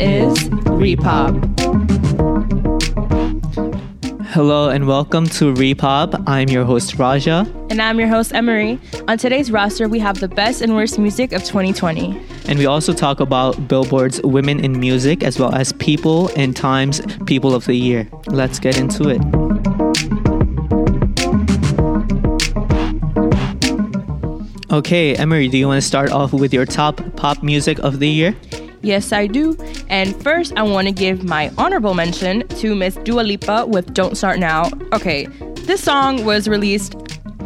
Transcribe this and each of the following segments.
is Repop. Hello and welcome to Repop. I'm your host Raja. And I'm your host Emery. On today's roster, we have the best and worst music of 2020. And we also talk about Billboard's Women in Music as well as People and Times People of the Year. Let's get into it. Okay, Emery, do you want to start off with your top pop music of the year? Yes, I do. And first, I want to give my honorable mention to Miss Dua Lipa with Don't Start Now. Okay, this song was released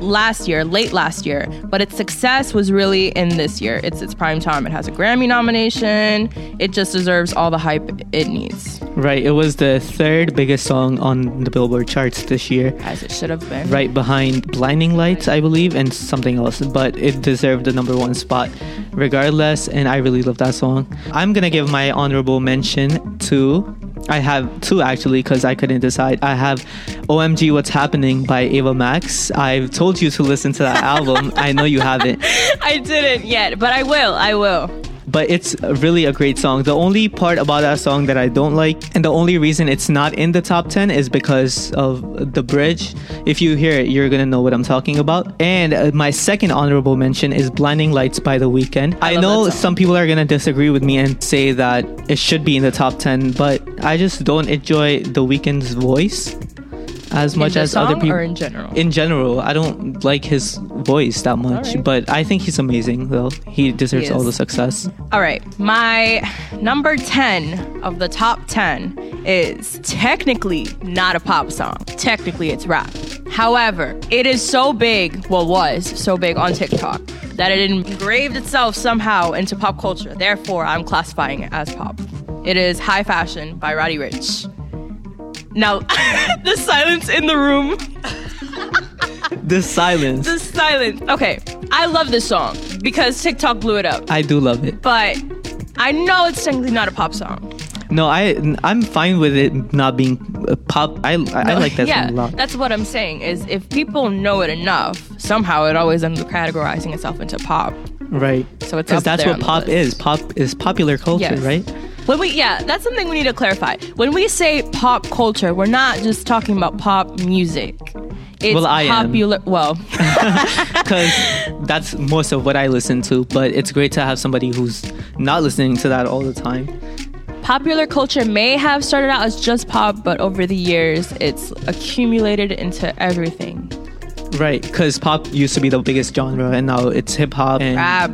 last year, late last year, but its success was really in this year. It's its prime time. It has a Grammy nomination. It just deserves all the hype it needs. Right. It was the third biggest song on the Billboard charts this year. As it should have been. Right behind Blinding Lights, I believe, and something else. But it deserved the number one spot regardless, and I really love that song. I'm gonna give my honorable mention to I have two actually because I couldn't decide. I have OMG What's Happening by Ava Max. I've told you to listen to that album. I know you haven't. I didn't yet, but I will. I will but it's really a great song. The only part about that song that I don't like, and the only reason it's not in the top 10 is because of the bridge. If you hear it, you're gonna know what I'm talking about. And uh, my second honorable mention is Blinding Lights by The Weeknd. I, I know some people are gonna disagree with me and say that it should be in the top 10, but I just don't enjoy The Weeknd's voice as much as other people. in general? In general, I don't like his voice that much, right. but I think he's amazing. Though he deserves he all the success. All right, my number ten of the top ten is technically not a pop song. Technically, it's rap. However, it is so big. Well, was so big on TikTok that it engraved itself somehow into pop culture. Therefore, I'm classifying it as pop. It is High Fashion by Roddy Ricch. Now, the silence in the room. the silence. The silence. Okay, I love this song because TikTok blew it up. I do love it. But I know it's technically not a pop song. No, I I'm fine with it not being pop. I I, no, I like that yeah, song a lot. That's what I'm saying. Is if people know it enough, somehow it always ends up categorizing itself into pop. Right. So it's because that's what pop is. Pop is popular culture, yes. right? When we yeah, that's something we need to clarify. When we say pop culture, we're not just talking about pop music. It's well, I popular. Am. Well, because that's most of what I listen to. But it's great to have somebody who's not listening to that all the time. Popular culture may have started out as just pop, but over the years, it's accumulated into everything. Right, because pop used to be the biggest genre, and now it's hip hop and rap,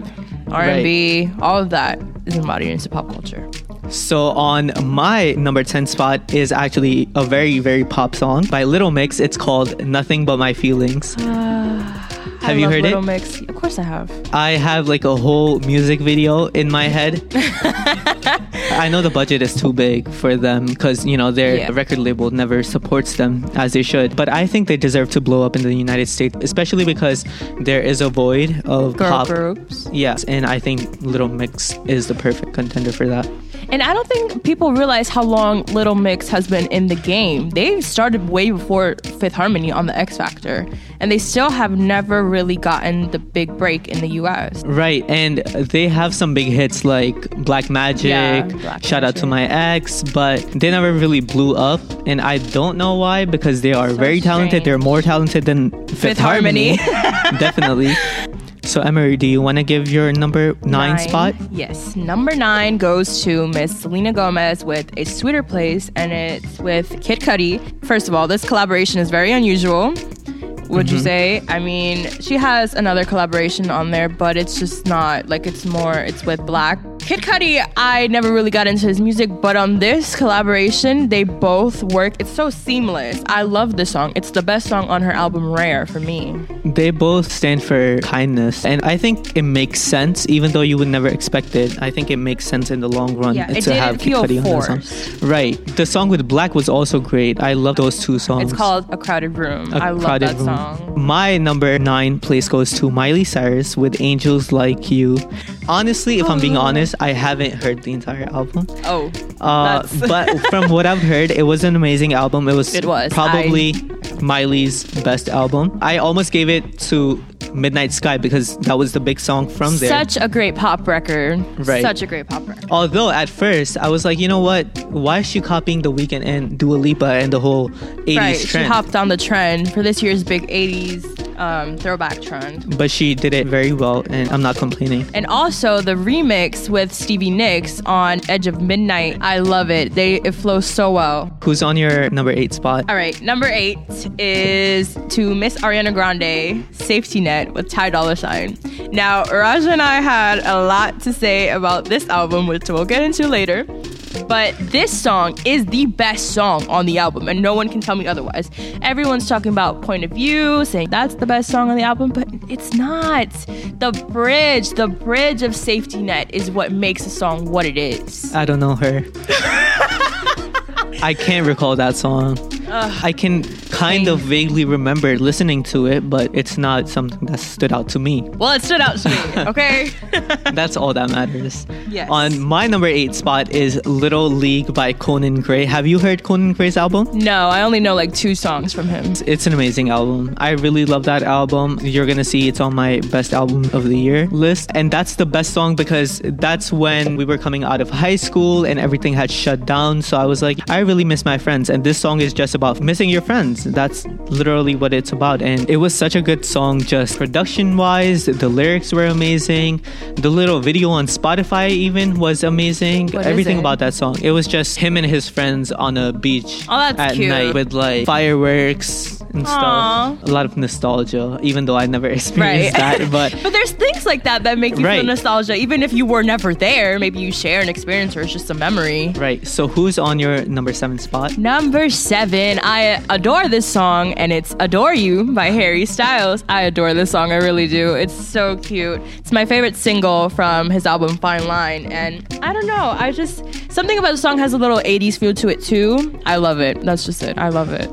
R and B, all of that is embodied into pop culture. So on my number 10 spot is actually a very, very pop song by Little Mix. It's called Nothing But My Feelings. Uh, have I you heard Little it? Mix. Of course I have. I have like a whole music video in my head. I know the budget is too big for them because, you know, their yeah. record label never supports them as they should. But I think they deserve to blow up in the United States, especially because there is a void of Girl pop. groups. Yes, and I think Little Mix is the perfect contender for that. And I don't think people realize how long Little Mix has been in the game. They started way before Fifth Harmony on the X Factor, and they still have never really gotten the big break in the US. Right, and they have some big hits like Black Magic, yeah, Black Shout Magic. Out to My Ex, but they never really blew up, and I don't know why because they are so very talented. They're more talented than Fifth, Fifth Harmony. Harmony. Definitely. So, Emery, do you want to give your number nine, nine, spot? Yes. Number nine goes to Miss Selena Gomez with A Sweeter Place, and it's with Kid Cudi. First of all, this collaboration is very unusual. Would mm-hmm. you say? I mean, she has another collaboration on there, but it's just not like it's more, it's with 6lack Kid Cudi, I never really got into his music, but on this collaboration, they both work. It's so seamless. I love this song. It's the best song on her album Rare for me. They both stand for kindness, and I think it makes sense, even though you would never expect it. I think it makes sense in the long run yeah, to have Kid Cudi forced. on the song. Right. The song with 6lack was also great. I love those two songs. It's called A Crowded Room. A I love that room. song. My number nine place goes to Miley Cyrus with Angels Like You. Honestly, if I'm being honest, I haven't heard the entire album. Oh. Uh, but from what I've heard, it was an amazing album. It was, it was. probably I... Miley's best album. I almost gave it to Midnight Sky because that was the big song from there. Such a great pop record. Right. Such a great pop record. Although at first I was like, you know what? Why is she copying The Weeknd and Dua Lipa and the whole 80s right. She hopped on the trend for this year's big 80s um, throwback trend. but she did it very well, and I'm not complaining. And also the remix with Stevie Nicks on Edge of Midnight. I love it. They it flows so well. Who's on your number eight spot? All right, number eight is to Miss Ariana Grande, Safety Net with Ty Dolla Sign. Now, Raja and I had a lot to say about this album, which we'll get into later. But this song is the best song on the album, and no one can tell me otherwise. Everyone's talking about point of view, saying that's the best song on the album, but it's not. The bridge, the bridge of Safety Net is what makes a song what it is. I don't know her. I can't recall that song. I can kind of vaguely remember listening to it, but it's not something that stood out to me. Well, it stood out to me, okay? That's all that matters. Yes. On my number eight spot is Little League by Conan Gray. Have you heard Conan Gray's album? no, I only know like two songs from him. It's an amazing album. I really love that album. You're gonna see it's on my best album of the year list. And that's the best song because that's when we were coming out of high school and everything had shut down. So I was like, I really miss my friends. And this song is just about missing your friends. That's literally what it's about. And it was such a good song, just production wise. The lyrics were amazing. The little video on Spotify even was amazing. What Everything about that song. It was just him and his friends on a beach Oh, at cute. night with like fireworks and stuff. A lot of nostalgia, even though I never experienced that. But but there's things like that that make you Right. feel nostalgia, even if you were never there. Maybe you share an experience or it's just a memory. right. So who's on your number seven spot? Number seven, I adore this song, and it's "Adore You" by Harry Styles. I adore this song, I really do. It's so cute. It's my favorite single from his album Fine Line, and I don't know, I just something about the song has a little '80s feel to it too. I love it. That's just it. I love it.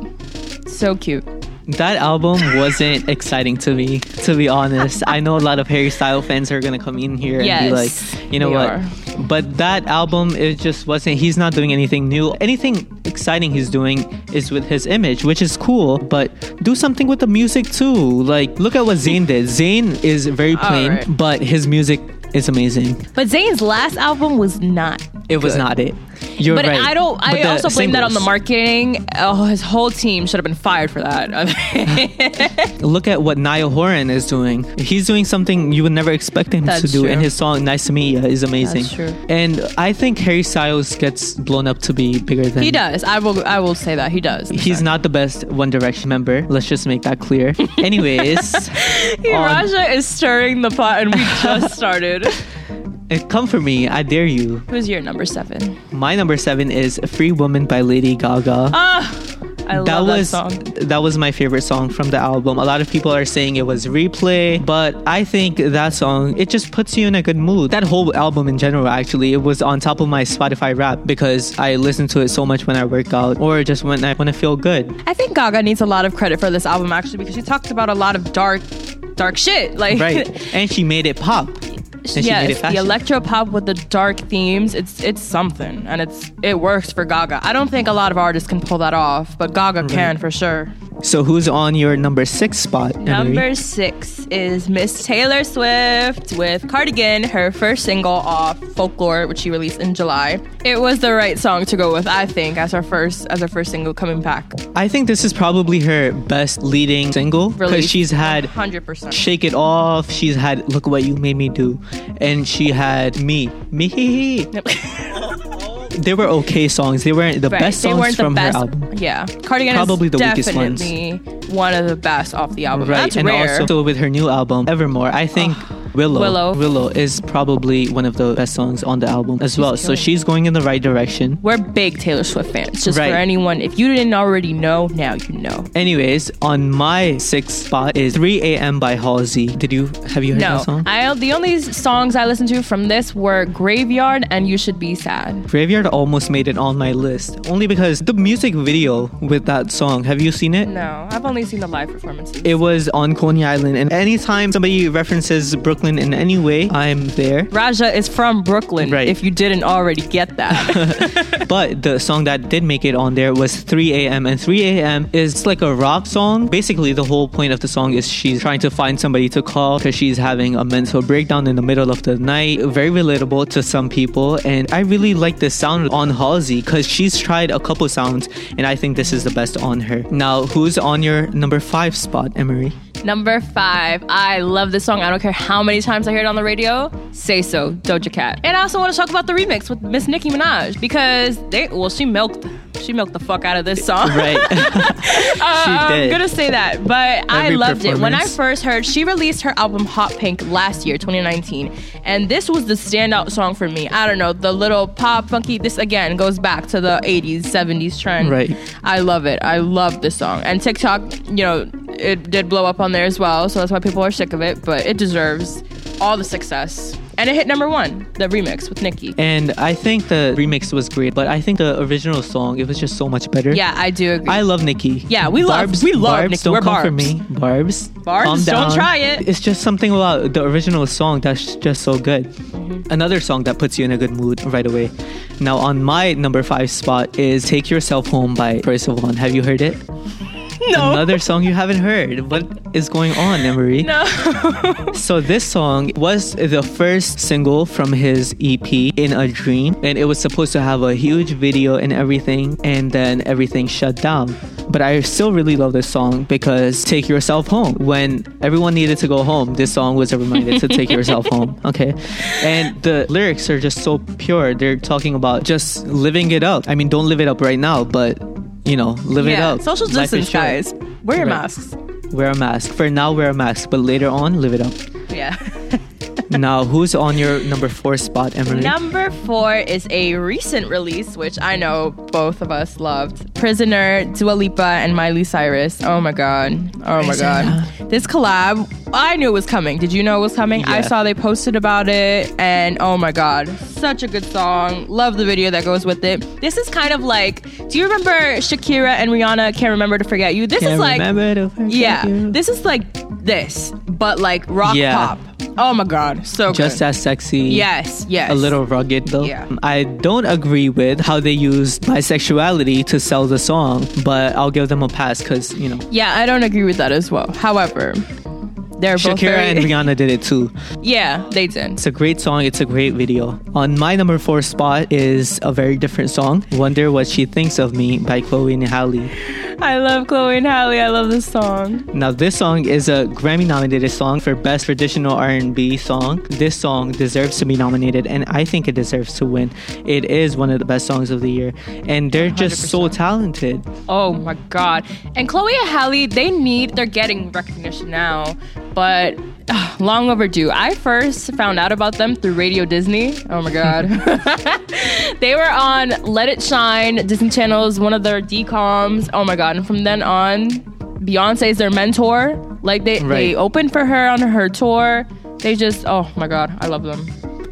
So cute. That album wasn't exciting to me, to be honest. I know a lot of Harry Style fans are gonna come in here and be like, you know what? are. But that album, it just wasn't. He's not doing anything new. Anything exciting he's doing is with his image, which is cool. But do something with the music too. Like, look at what Zayn did. Zayn is very plain, Alright. but his music is amazing. But Zayn's last album was not. It was not it. You're But right. I don't. But I also blame that on the marketing. Oh, his whole team should have been fired for that. Look at what Niall Horan is doing. He's doing something you would never expect him to do, true. and his song "Nice to Meet Ya" is amazing. That's true. And I think Harry Styles gets blown up to be bigger than he does. I will. I will say that he does. He's not the best One Direction member. Let's just make that clear. Anyways, Raja is stirring the pot, and we just started. Uh, come for me. I dare you. Who's your number seven? My number seven is "Free Woman" by Lady Gaga. Ah, I that love was that song. that was my favorite song from the album. A lot of people are saying it was replay, but I think that song it just puts you in a good mood. That whole album in general, actually, it was on top of my Spotify rap because I listen to it so much when I work out or just when I want to feel good. I think Gaga needs a lot of credit for this album actually because she talked about a lot of dark, dark shit. Like Right, and she made it pop. And she made it yes, the electro pop with the dark themes. It's it's something, and it's it works for Gaga. I don't think a lot of artists can pull that off, but Gaga can for sure. So who's on your number six spot? Emery? Number six is Miss Taylor Swift with Cardigan, her first single off Folklore, which she released in July. It was the right song to go with, I think, as her first as her first single coming back. I think this is probably her best leading single because she's had hundred percent. Shake It Off, she's had Look What You Made Me Do, and she had Me. Me. They were okay songs. They weren't the Right, best songs from best. her album. Yeah, Cardigan Probably is the weakest ones. definitely one of the best off the album. Right, That's and rare. also with her new album Evermore, I think Willow, Willow. Willow is probably one of the best songs on the album as well. So she's going in the right direction. We're big Taylor Swift fans. Just Right. for anyone, if you didn't already know, now you know. Anyways, on my sixth spot is 3 a.m. by Halsey. Did you have you heard No, that song? I the only songs I listened to from this were Graveyard and You Should Be Sad. Graveyard almost made it on my list only because the music video with that song. Have you seen it? No, I've only seen the live performances. It was on Coney Island, and anytime somebody references Brooklyn Brooklyn in any way, I'm there. Raja is from Brooklyn. Right. If you didn't already get that. But the song that did make it on there was 3 a.m. And 3 a.m. is like a rock song. Basically, the whole point of the song is she's trying to find somebody to call because she's having a mental breakdown in the middle of the night. Very relatable to some people. And I really like the sound on Halsey because she's tried a couple sounds, and I think this is the best on her. Now, who's on your number five spot, Emery? Number five, I love this song. I don't care how many times I hear it on the radio. Say so, Doja Cat. And I also want to talk about the remix with Miss Nicki Minaj because they, well, she milked, she milked the fuck out of this song. Right. Uh, I'm gonna say that, but I loved it when I first heard. She released her album Hot Pink last year, 2019, and this was the standout song for me. I don't know, the little pop funky. This again goes back to the 80s, 70s trend. Right. I love it. I love this song, and TikTok, you know, it did blow up on there as well, so that's why people are sick of it. But it deserves all the success, and it hit number one. The remix with Nicki. And I think the remix was great, but I think the original song, it was just so much better. Yeah, I do agree. I love Nicki. Yeah, we love- Barbs, we love Barbs, Nicki. Don't We're come for me, Barbs. Barbs, calm don't try it. It's just something about the original song that's just so good. Mm-hmm. Another song that puts you in a good mood right away. Now, on my number five spot is "Take Yourself Home" by Percival. Have you heard it? no, Another song you haven't heard. What is going on, Emery? no. So this song was the first single from his EP In a Dream and it was supposed to have a huge video and everything and then everything shut down. But I still really love this song because take yourself home. When everyone needed to go home, this song was a reminder to take yourself home. Okay. And the lyrics are just so pure. They're talking about just living it up. I mean, don't live it up right now, but you know, live it yeah, up. social distance, guys. Wear your Right. masks. Wear a mask. For now, wear a mask, but later on, live it up. Yeah. now, who's on your number four spot, Emery? Number four is a recent release, which I know both of us loved. Prisoner, Dua Lipa, and Miley Cyrus. Oh my god. Oh my god. This collab, I knew it was coming. Did you know it was coming? I saw they posted about it, and oh my god, such a good song. Love the video that goes with it. This is kind of like, do you remember Shakira and Rihanna? Can't remember to forget you. This Can't is like, remember to forget yeah, you. this is like this, but like rock Yeah. pop. Oh my god, so just good. as sexy. yes, yes, A little rugged though. Yeah. Mm, I don't agree with how they use bisexuality to sell the song, but I'll give them a pass because you know Yeah, I don't agree with that as well. However, they're both Shakira very, and Rihanna did it too. yeah, they did. It's a great song. It's a great video. On my number four spot is a very different song. Wonder What She Thinks of Me by Chloe and Halle. I love Chloe and Halle. I love this song. Now this song is a Grammy nominated song for best traditional R&B song. This song deserves to be nominated and I think it deserves to win. It is one of the best songs of the year and they're just so talented. Oh my god! And Chloe and Halle, they need. They're getting recognition now, but uh, long overdue. I first found out about them through Radio Disney. Oh my god! they were on Let It Shine, Disney Channel's one of their DComs. Oh my god! And from then on, Beyonce is their mentor. Like they they Right. opened for her on her tour. They just oh my god, I love them.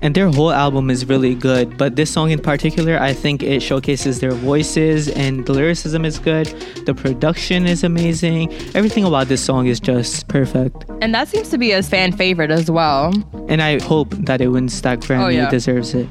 And their whole album is really good, but this song in particular, I think it showcases their voices and the lyricism is good. The production is amazing. Everything about this song is just perfect. And that seems to be a fan favorite as well. And I hope that it wins that Grammy. Oh, yeah. It deserves it.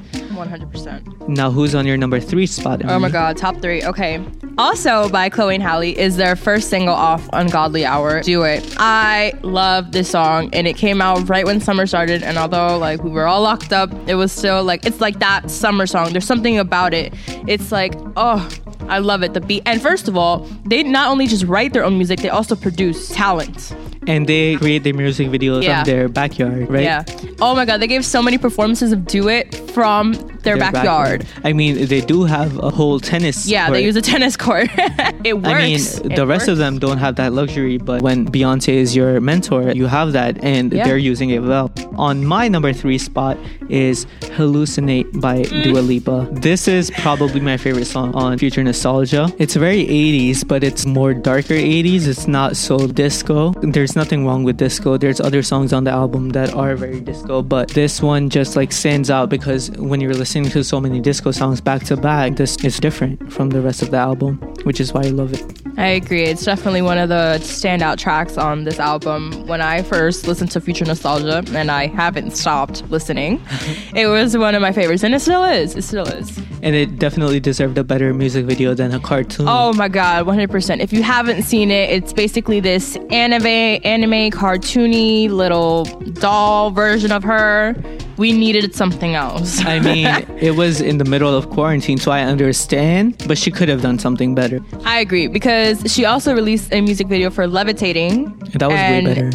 100%. Now, who's on your number three spot? Oh my god, top three. Okay. Also by Chloe and Halle is their first single off Ungodly Hour. Do it. I love this song and it came out right when summer started. And although like we were all locked up, it was still like it's like that summer song. There's something about it. It's like, oh, I love it. The beat. And first of all, they not only just write their own music, they also produce talent. And they create their music videos Yeah. on their backyard, right? Yeah. Oh my god, they gave so many performances of Do It from their, Their backyard. I mean, they do have a whole tennis. Yeah, court. they use a tennis court. it works. I mean, It the rest of them don't have that luxury, but when Beyonce is your mentor, you have that, and Yeah. they're using it well. On my number three spot is Hallucinate by Mm. Dua Lipa. This is probably my favorite song on Future Nostalgia. It's very 80s, but it's more darker 80s. It's not so disco. There's nothing wrong with disco. There's other songs on the album that are very disco, but this one just like stands out because when you're listening listening to so many disco songs back to back, this is different from the rest of the album, which is why I love it. I agree. It's definitely one of the standout tracks on this album. When I first listened to Future Nostalgia, and I haven't stopped listening, it was one of my favorites, and it still is. It still is. And it definitely deserved a better music video than a cartoon. Oh my god, 100%. If you haven't seen it, it's basically this anime, anime, cartoony little doll version of her. We needed something else. I mean, it was in the middle of quarantine, so I understand, but she could have done something better. I agree because she also released a music video for Levitating. That was way better.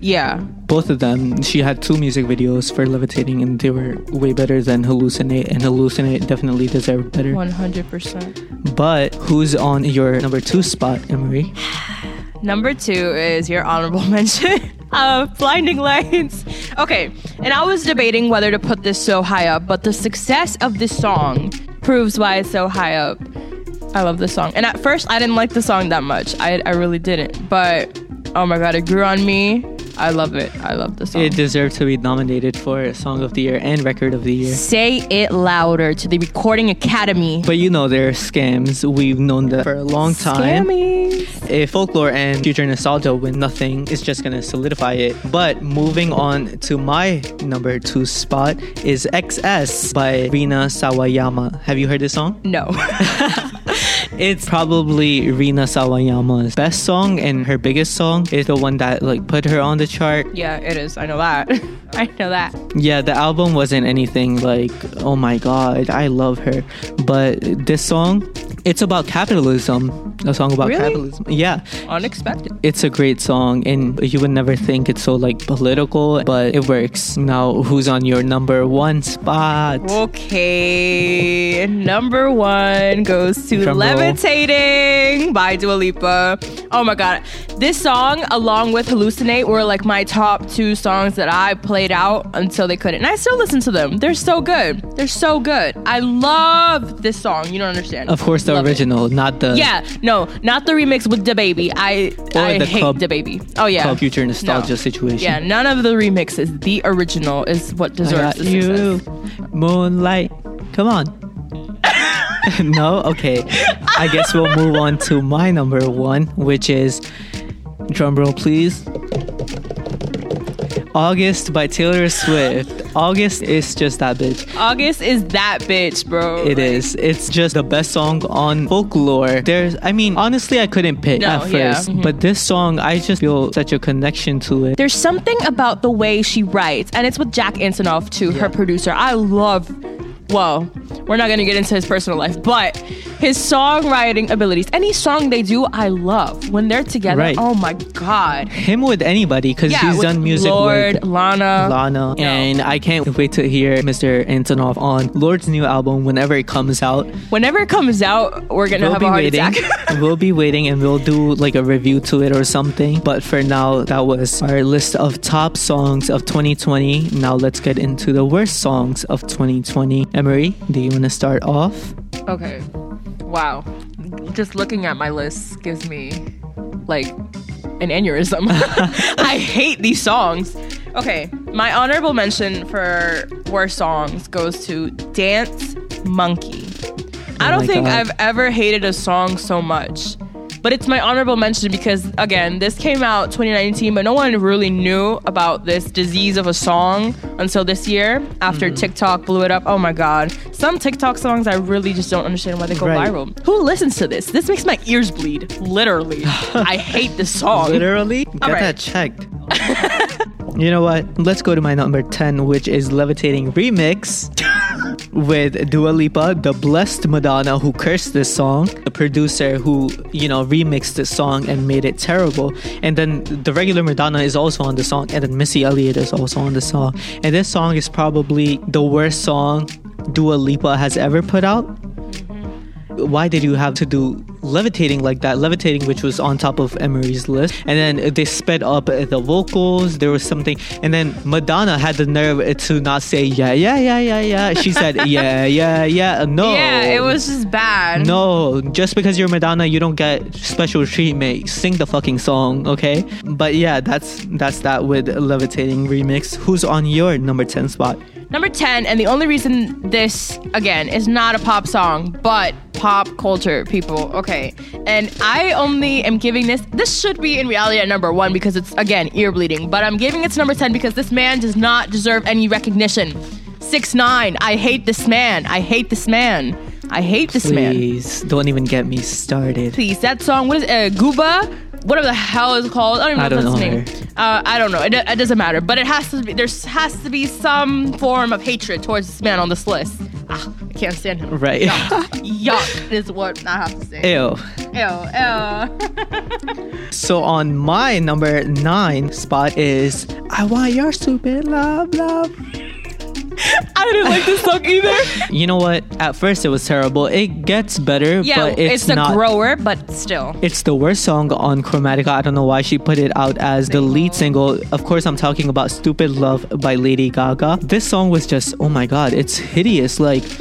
Yeah. Both of them, she had two music videos for Levitating, and they were way better than Hallucinate, and Hallucinate definitely deserved better. 100%. But who's on your number two spot, Emery? Number two is your honorable mention of Blinding Lights. Okay, and I was debating whether to put this so high up, but the success of this song proves why it's so high up. I love this song. And at first, I didn't like the song that much. I, I really didn't. But oh my god, it grew on me. I love it. I love the song. It deserved to be nominated for Song of the Year and Record of the Year. Say it louder to the Recording Academy. But you know they're scams. We've known that for a long time. Scammies. If folklore and future nostalgia win nothing, it's just gonna solidify it. But moving on to my number two spot is XS by Rina Sawayama. Have you heard this song? No. It's probably Rina Sawayama's best song and her biggest song is the one that like put her on the chart. yeah, it is. I know that. I know that. Yeah, the album wasn't anything like, oh my god, I love her. But this song, it's about capitalism. A song about Really? capitalism. Yeah. Unexpected. It's a great song and you would never think it's so like political, but it works. Now, who's on your number one spot? Okay, number one goes to Drum roll. "Levitating" by Dua Lipa. Oh my god, this song, along with "Hallucinate," were like my top two songs that I played out until they couldn't, and I still listen to them. They're so good. They're so good. I love this song. You don't understand. Of course, the Love it. original, not the Yeah, no, not the remix with the baby. I Or I the hate club- the baby. Oh yeah, Club Future Nostalgia No. situation. Yeah, none of the remixes. The original is what I deserves got the you, success. moonlight. Come on. no, okay. I guess we'll move on to my number one, which is drum roll, please. August by Taylor Swift. August is just that bitch. August is that bitch, bro. It is. It's just the best song on folklore. There's, I mean, honestly, I couldn't pick No, at first, yeah, mhm. but this song, I just feel such a connection to it. There's something about the way she writes, and it's with Jack Antonoff too, her producer. I love. Well, we're not gonna get into his personal life, but his songwriting abilities. Any song they do, I love. When they're together, Right. oh my god. Him with anybody, because Yeah, he's done music Lorde, with Lana. Lana, and I can't wait to hear Mr. Antonoff on Lorde's new album whenever it comes out. Whenever it comes out, we're gonna We'll have be a heart waiting. attack. we'll be waiting, and we'll do like a review to it or something. But for now, that was our list of top songs of 2020. Now let's get into the worst songs of 2020. Emery, do you want to start off? Okay. Wow. Just looking at my list gives me like an aneurysm. I hate these songs. Okay, my honorable mention for worst songs goes to Dance Monkey. Oh I Oh don't think God. I've ever hated a song so much. But it's my honorable mention because again, this came out 2019, but no one really knew about this disease of a song until this year after Mm-hmm. TikTok blew it up. Oh my god. Some TikTok songs I really just don't understand why they go Right. viral. Who listens to this? This makes my ears bleed. Literally. I hate this song. Literally? Get right. that checked. you know what? Let's go to my number 10, which is Levitating Remix with Dua Lipa, the blessed Madonna who cursed this song, the producer who, you know, remixed this song and made it terrible. And then the regular Madonna is also on the song, and then Missy Elliott is also on the song. And this song is probably the worst song Dua Lipa has ever put out why did you have to do levitating like that? Levitating which was on top of emery's list. And then they sped up the vocals. There was something. And then madonna had the nerve to not say yeah yeah yeah yeah yeah. She said yeah yeah yeah. No. Yeah, it was just bad. no. Just because you're madonna you don't get special treatment. Sing the fucking song okay? But yeah that's that's that with levitating remix. Who's on your number 10 spot Number 10, and the only reason this, again, is not a pop song, but pop culture, people. Okay. And I only am giving this, this should be in reality at number one because it's, again, ear bleeding, but I'm giving it to number 10 because this man does not deserve any recognition. 6 9 I hate this man. I hate this man. I hate this man. Please don't even get me started. Please, that song, what is it? Uh, Gooba? Whatever the hell it's called. I don't even I know don't know name. Uh, I don't know. It, it doesn't matter. But it has to be. There has to be some form of hatred towards this man on this list. Ah, I can't stand him. Right. Yuck, Yuck is what I have to say. Ew. Ew, ew. So on my number nine spot is I want your stupid love, love. I didn't like this song either. You know what? At first it was terrible. It gets better, Yeah, but it's, it's, a not. grower, but still. It's the worst song on Chromatica. I don't know why she put it out as the lead single. Of course, I'm talking about Stupid Love by Lady Gaga. This song was just, oh my god, it's hideous. Like,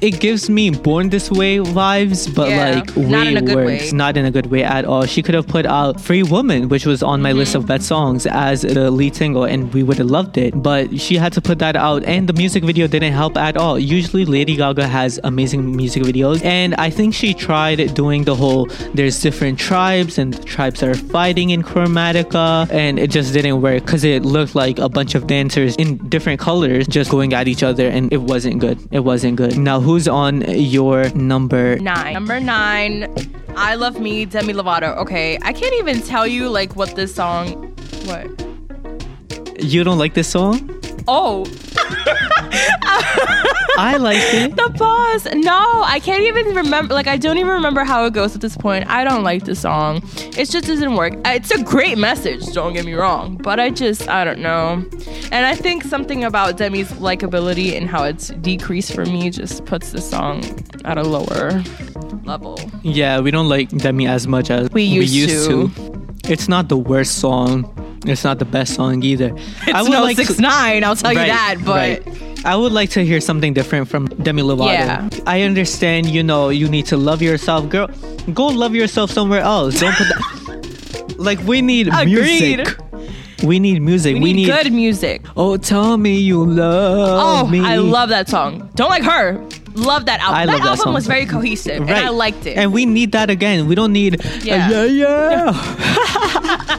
it gives me Born This Way vibes, but Yeah, like not way in a good worse. way. Not in a good way at all. She could have put out Free Woman, which was on my list Mm-hmm. of best songs, as the lead single, and we would have loved it. But she had to put that out, and the music video didn't help at all. Usually, Lady Gaga has amazing music videos, and I think she tried doing the whole there's different tribes, and the tribes are fighting in Chromatica, and it just didn't work because it looked like a bunch of dancers in different colors just going at each other, and it wasn't good. It wasn't good. Now, who's on your number? Nine. Number nine, I Love Me, Demi Lovato. Okay, I can't even tell you like what this song. What? You don't like this song? Oh, I like it. the pause. No, I can't even remember. Like, I don't even remember how it goes at this point. I don't like the song. It just doesn't work. Uh, It's a great message. Don't get me wrong, but I just I don't know. And I think something about Demi's likability and how it's decreased for me just puts the song at a lower level. Yeah, we don't like Demi as much as We used to. It's not the worst song. It's not the best song either. It's no six nine. I'll tell you that. But right. I would like to hear something different from Demi Lovato. Yeah. I understand, you know, you need to love yourself, girl. Go love yourself somewhere else. Don't put that. like we need Agreed. music. We need music. we need, good music. Oh, tell me you love Oh, me. I love that song. Don't like her. Love that album. I that album was very cohesive, and I liked it. And we need that again. We don't need Yeah. Uh, yeah, yeah.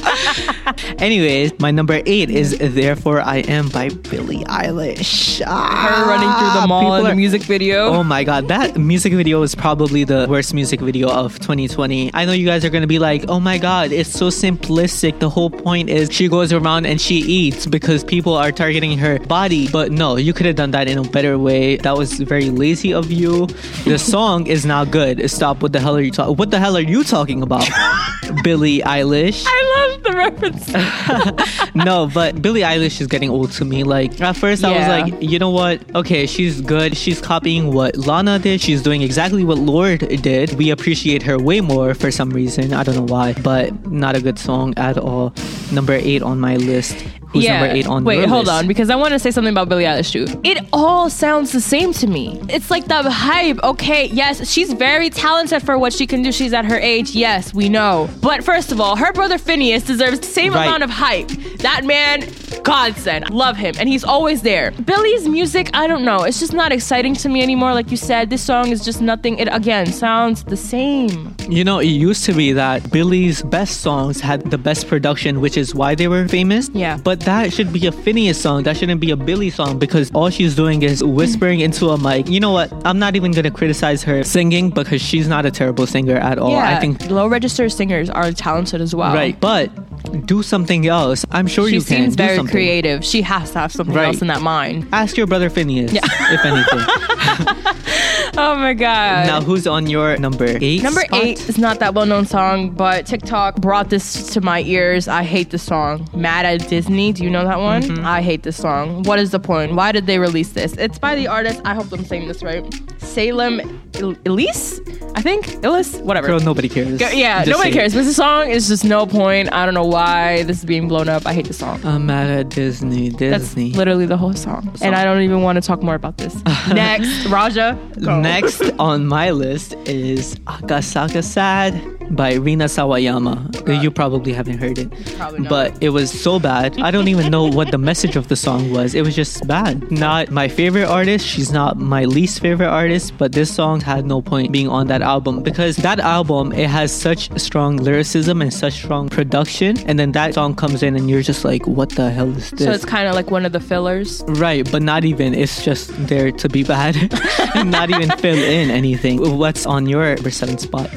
Anyways, my number eight is Therefore I Am by Billie Eilish. Ah, her running through the mall in the music video. Oh my god, that music video is probably the worst music video of 2020. I know you guys are gonna be like, oh my god, it's so simplistic. The whole point is she goes around and she eats because people are targeting her body. But no, you could have done that in a better way. That was very lazy of you. The song is not good. Stop. What the hell are you talking? What the hell are you talking about? Billie Eilish. I love the reference. no, but Billie Eilish is getting old to me. Like at first, I was like, you know what? Okay, she's good. She's copying what Lana did. She's doing exactly what Lorde did. We appreciate her way more for some reason. I don't know why, but not a good song at all. Number eight on my list. Who's number eight on Wait, hold list? on, because I want to say something about Billie Eilish too. It all sounds the same to me. It's like the hype. Okay, yes, she's very talented for what she can do. She's at her age. Yes, we know. But first of all, her brother Finneas deserves the same Right. amount of hype. That man, godsend. Love him, and he's always there. Billie's music, I don't know. It's just not exciting to me anymore. Like you said, this song is just nothing. It again sounds the same. You know, it used to be that Billie's best songs had the best production, which is why they were famous. Yeah. But that should be a Finneas song. That shouldn't be a Billie song because all she's doing is whispering into a mic. You know what? I'm not even gonna criticize her singing because she's not a terrible singer at all. yeah, I think low register singers are talented as well. right. But do something else. I'm sure She you can. She seems very something. creative. She has to have something Right. else in that mind. Ask your brother Finneas, if anything. Oh my god. now, who's on your number eight? Number spot? eight is not that well known song, but TikTok brought this to my ears. I hate this song. Mad at Disney. Do you know that one? Mm-hmm. I hate this song. What is the point? Why did they release this? It's by the artist, I hope I'm saying this right. Salem El- Ilese? I think? Ilese, Whatever. Girl, nobody cares. Go- yeah, Just nobody say it. cares. But the song is just no point. I don't know why this is being blown up. I hate the song. I'm mad at Disney. Disney. That's Disney. literally the whole song. And I don't even want to talk more about this. Next, Raja. go. Next on my list is Akasaka Sad by Rina Sawayama. You probably haven't heard it. Probably not. But it was so bad. I don't even know what the message of the song was. It was just bad. Not my favorite artist. She's not my least favorite artist. But this song had no point being on that album because that album it has such strong lyricism and such strong production. And then that song comes in and you're just like, what the hell is this? So it's kind of like one of the fillers. Right, but not even. It's just there to be bad and not even fill in anything. What's on your number seven spot?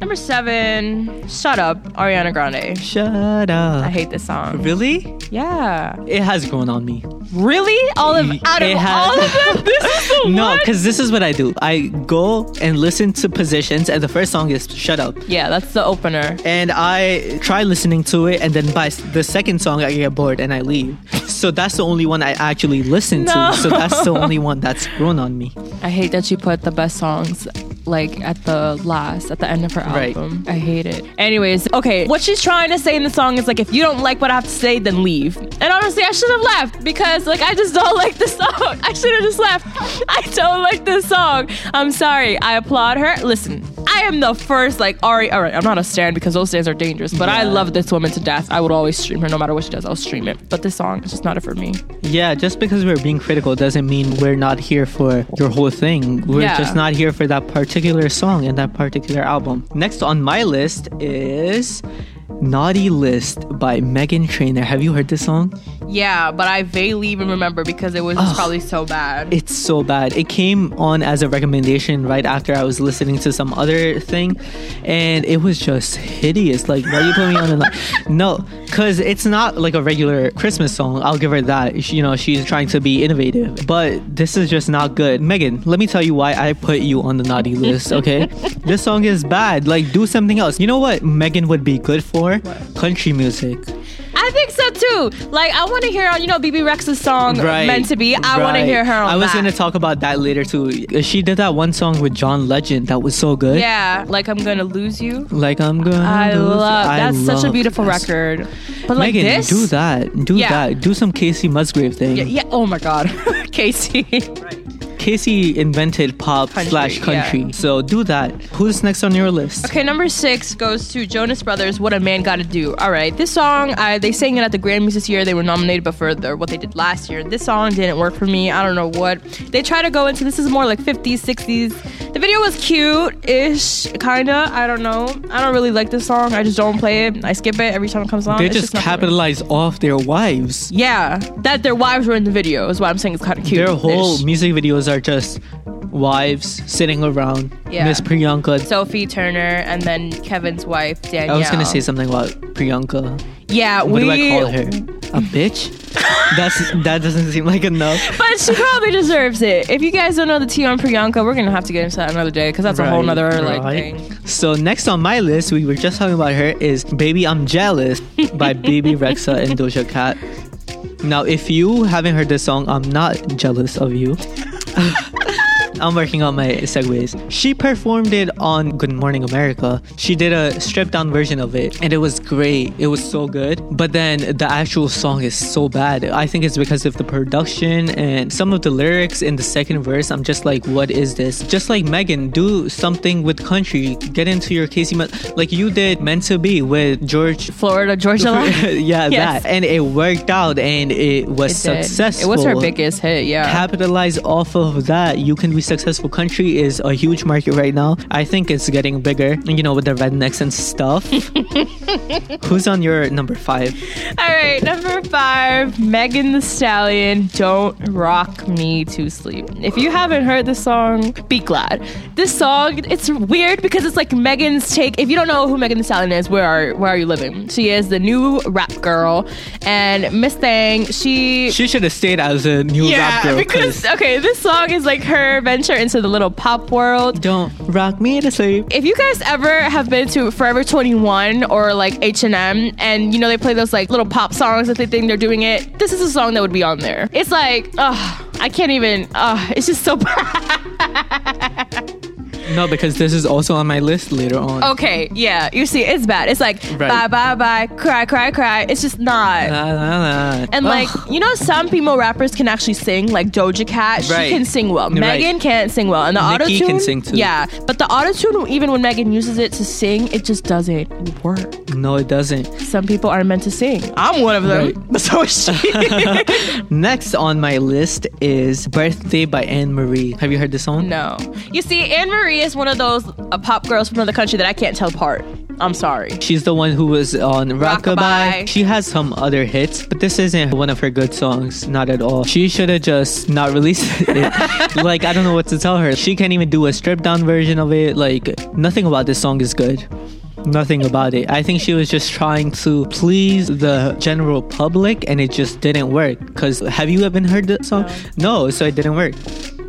Number seven, Shut Up, Ariana Grande. Shut up. I hate this song. Really? Yeah. It has grown on me. Really? All of out of It has- all of them, this is the No, one. because this is what I do. I go and listen to positions, and the first song is Shut Up. Yeah, that's the opener. And I try listening to it, and then by s- the second song, I get bored and I leave. So that's the only one I actually listen No. to. So that's the only one that's grown on me. I hate that she put the best songs like at the last, at the end of her Right. I hate it. Anyways, okay, what she's trying to say in the song is like, if you don't like what I have to say, then leave. And honestly, I should have left because like I just don't like the song. I should have just left. I don't like this song. I'm sorry. I applaud her. Listen, I am the first like Ari. All right, I'm not a stan because those stands are dangerous, but I love this woman to death. I would always stream her no matter what she does. I'll stream it. But this song is just not it for me. Yeah, just because we're being critical doesn't mean we're not here for your whole thing. We're Yeah. just not here for that particular song and that particular album. Next on my list is Naughty List by Meghan Trainor. Have you heard this song? Yeah, but I vaguely even remember because it was just probably so bad. It's so bad. It came on as a recommendation right after I was listening to some other thing, and it was just hideous. Like, why you put me on a li- no? Because it's not like a regular Christmas song. I'll give her that. She- You know, she's trying to be innovative, but this is just not good. Meghan, let me tell you why I put you on the naughty list. Okay, this song is bad. Like, do something else. You know what Meghan would be good for? Country music. I think so too. Like I want to hear, on, you know, Bebe Rexha's song Right. "Meant to Be." I want to hear her on I was that. gonna talk about that later too. She did that one song with John Legend that was so good. Yeah, like I'm gonna lose you. Like I'm gonna. I lose- love I that's such a beautiful that. record. But like Meghan, this, do that. Do Yeah. that. Do some Kacey Musgrave thing. Yeah, yeah. Oh my God, Kacey. Kacey invented pop Country, slash country. So do that. Who's next on your list? Okay, number six goes to Jonas Brothers. What a man got to do. All right, this song I, they sang it at the Grammys this year. They were nominated, but for the, what they did last year, this song didn't work for me. I don't know what they try to go into. This is more like 50s, 60s. The video was cute-ish, kinda. I don't know. I don't really like this song. I just don't play it. I skip it every time it comes on. They It's just not capitalize off their wives. Yeah, that their wives were in the video is what I'm saying. It's kind of cute. Their whole music videos are just wives sitting around. Yeah. Miss Priyanka. Sophie Turner and then Kevin's wife Danielle. I was gonna say something about Priyanka. yeah. What we, do I call her? A bitch? That's that doesn't seem like enough. But she probably deserves it. If you guys don't know the tea on Priyanka, we're gonna have to get into that another day because that's a whole Right, nother like right. thing. So next on my list, we were just talking about her is "Baby I'm Jealous" by Bebe Rexha and Doja Cat. Now, if you haven't heard this song, I'm not jealous of you. I'm working on my segues. She performed it on Good Morning America. She did a stripped down version of it, and it was great. It was so good. But then the actual song is so bad. I think it's because of the production and some of the lyrics in the second verse. I'm just like, what is this? Just like Megan, do something with country. Get into your Kacey, Mu- like you did Meant to Be with George. Florida, Georgia yeah, Yes. that. And it worked out and it was It did. successful It was her biggest hit. Yeah. capitalize off of that. You can be successful. Country is a huge market right now. I think it's getting bigger, you know, with the rednecks and stuff. Who's on your number five? All right, number five, Megan Thee Stallion, Don't Rock Me to Sleep. If you haven't heard this song, be glad. This song, it's weird because it's like Megan's take. If you don't know who Megan Thee Stallion is, where are where are you living? She is the new rap girl, and Miss Thang, she She should have stayed as a new rap yeah, girl. because 'cause okay, this song is like her venture into the little pop world. don't rock me to sleep. If you guys ever have been to Forever 21 or like H&M and you know they play those like little pop songs that they think they're doing it, this is a song that would be on there. It's like, ugh, I can't even, ugh, it's just so bad. No, because this is also on my list later on. Okay, yeah, you see, it's bad. It's like Right. bye, bye, bye, cry, cry, cry. It's just not. La, la, la. And like, Ugh. you know, some female rappers can actually sing, like Doja Cat. She Right. can sing well. Right. Megan can't sing well. And the auto Nicki tune. can sing too. Yeah. But the auto tune, even when Megan uses it to sing, it just doesn't work. no, it doesn't. Some people are meant to sing. I'm one of them. But so is she. Next on my list is Birthday by Anne Marie. Have you heard this song? no. You see, Anne Marie is one of those uh, pop girls from another country that I can't tell apart. I'm sorry. She's the one who was on Rockabye. Rockabye. She has some other hits, but this isn't one of her good songs. Not at all. She should have just not released it. like, I don't know what to tell her. She can't even do a stripped down version of it. Like, nothing about this song is good. Nothing about it. I think she was just trying to please the general public and it just didn't work. Because have you even heard the song? No, so it didn't work.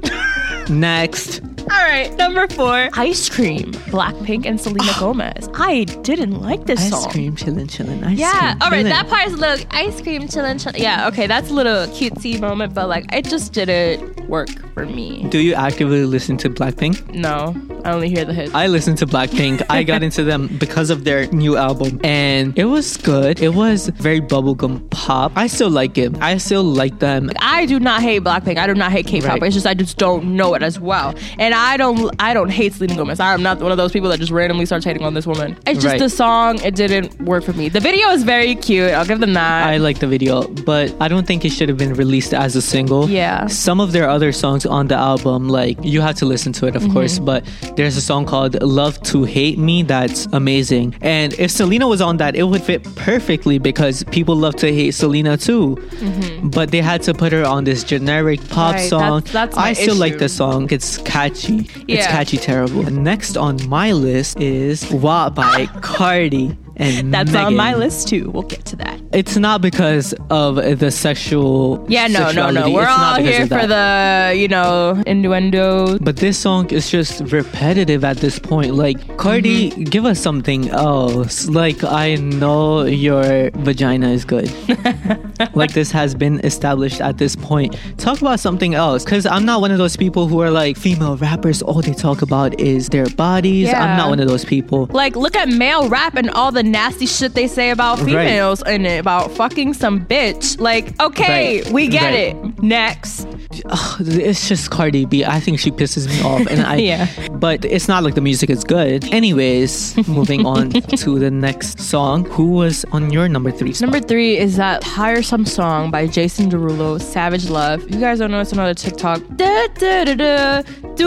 Next. All right, number four, Ice Cream, Blackpink and Selena oh. Gomez. I didn't like this Ice song. Ice cream, chillin', chillin', ice cream. Yeah, cream. all right, chillin'. that part is a little ice cream chillin', chillin'. Yeah, okay, that's a little cutesy moment, but like it just didn't work for me. Do you actively listen to Blackpink? No, I only hear the hits. I listen to Blackpink. I got into them because of their new album, and it was good. It was very bubblegum pop. I still like it. I still like them. I do not hate Blackpink. I do not hate K-pop. Right. It's just I just don't know it as well. And I don't I don't hate Selena Gomez. I am not one of those people that just randomly starts hating on this woman. It's just Right. the song. It didn't work for me. The video is very cute. I'll give them that. I like the video, but I don't think it should have been released as a single. Yeah. Some of their other songs on the album, like you have to listen to it, of mm-hmm. course, but there's a song called Love to Hate Me that's amazing. And if Selena was on that, it would fit perfectly because people love to hate Selena too. Mm-hmm. But they had to put her on this generic pop Right, song. that's- that's my I still like issue. the song. It's catchy. It's Yeah. catchy terrible. Next on my list is WAP by Cardi. And That's on my list too. We'll get to that. It's not because of the sexual. Yeah, no, no, no. We're It's all here for the, you know, innuendo. But this song is just repetitive at this point. Like, Cardi, Mm-hmm. give us something else. Like, I know your vagina is good. like, this has been established at this point. Talk about something else. Because I'm not one of those people who are like, female rappers, all they talk about is their bodies. I'm not one of those people. Like, look at male rap and all the nasty shit they say about Right. females and about fucking some bitch. Like, okay, Right. we get Right. it. Next. Ugh, it's just Cardi B. I think she pisses me off, and I. Yeah. But it's not like the music is good. Anyways, moving on to the next song. Who was on your number three? Spot? Number three is that tiresome song by Jason Derulo, Savage Love. You guys don't know it's another TikTok. Da, da, da.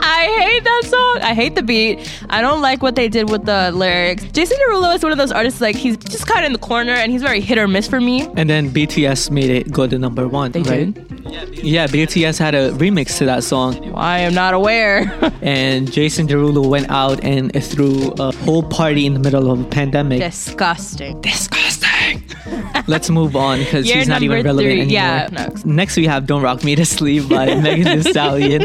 I hate that song. I hate the beat. I don't like what they did with the lyrics. Jason Derulo is one of those artists like he's just kind of in the corner and he's very hit or miss for me. And then BTS made it go to number one. They right? did. Yeah, BTS had a remix to that song, I am not aware. and Jason Derulo went out and threw a whole party in the middle of a pandemic. Disgusting. Disgusting. Let's move on because You're he's not even relevant three. anymore. Yeah, next. Next, we have "Don't Rock Me to Sleep" by Megan Thee Stallion,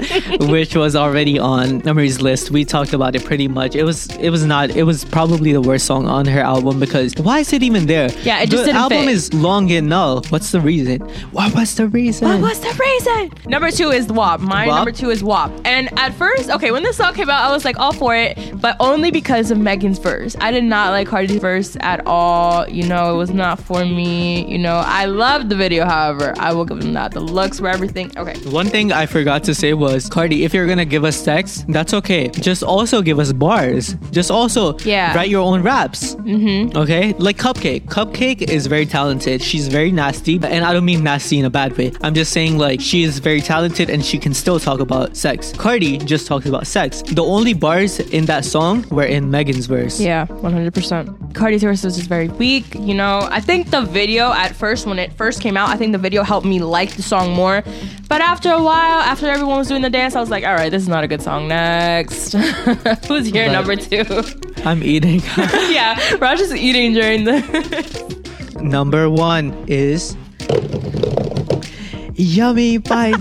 which was already on Emery's list. We talked about it pretty much. It was, it was not, it was probably the worst song on her album because why is it even there? Yeah, it just the album fit. is long enough. What's the reason? What was the reason? What was the reason? Number two is WAP. My number two is WAP. And at first, okay, when this song came out, I was like all for it, but only because of Megan's verse. I did not like Cardi's verse at all. You know, it was not for me. You know, I loved the video, however. I will give them that. The looks were everything. Okay. One thing I forgot to say was, Cardi, if you're gonna give us text, that's okay. Just also give us bars. Just also Yeah. write your own raps. Mm-hmm. Okay? Like CupcakKe. CupcakKe is very talented. She's very nasty, and I don't mean nasty in a bad way. I'm just saying like she is very talented and she can still talk about sex. Cardi just talks about sex. The only bars in that song were in Megan's verse. Yeah, 100%. Cardi's verse was just very weak. You know, I think the video at first, when it first came out, I think the video helped me like the song more. But after a while, after everyone was doing the dance, I was like, all right, this is not a good song. Next. Who's your Right. number two? I'm eating. yeah, Raj is eating during the. Number one is Yummy by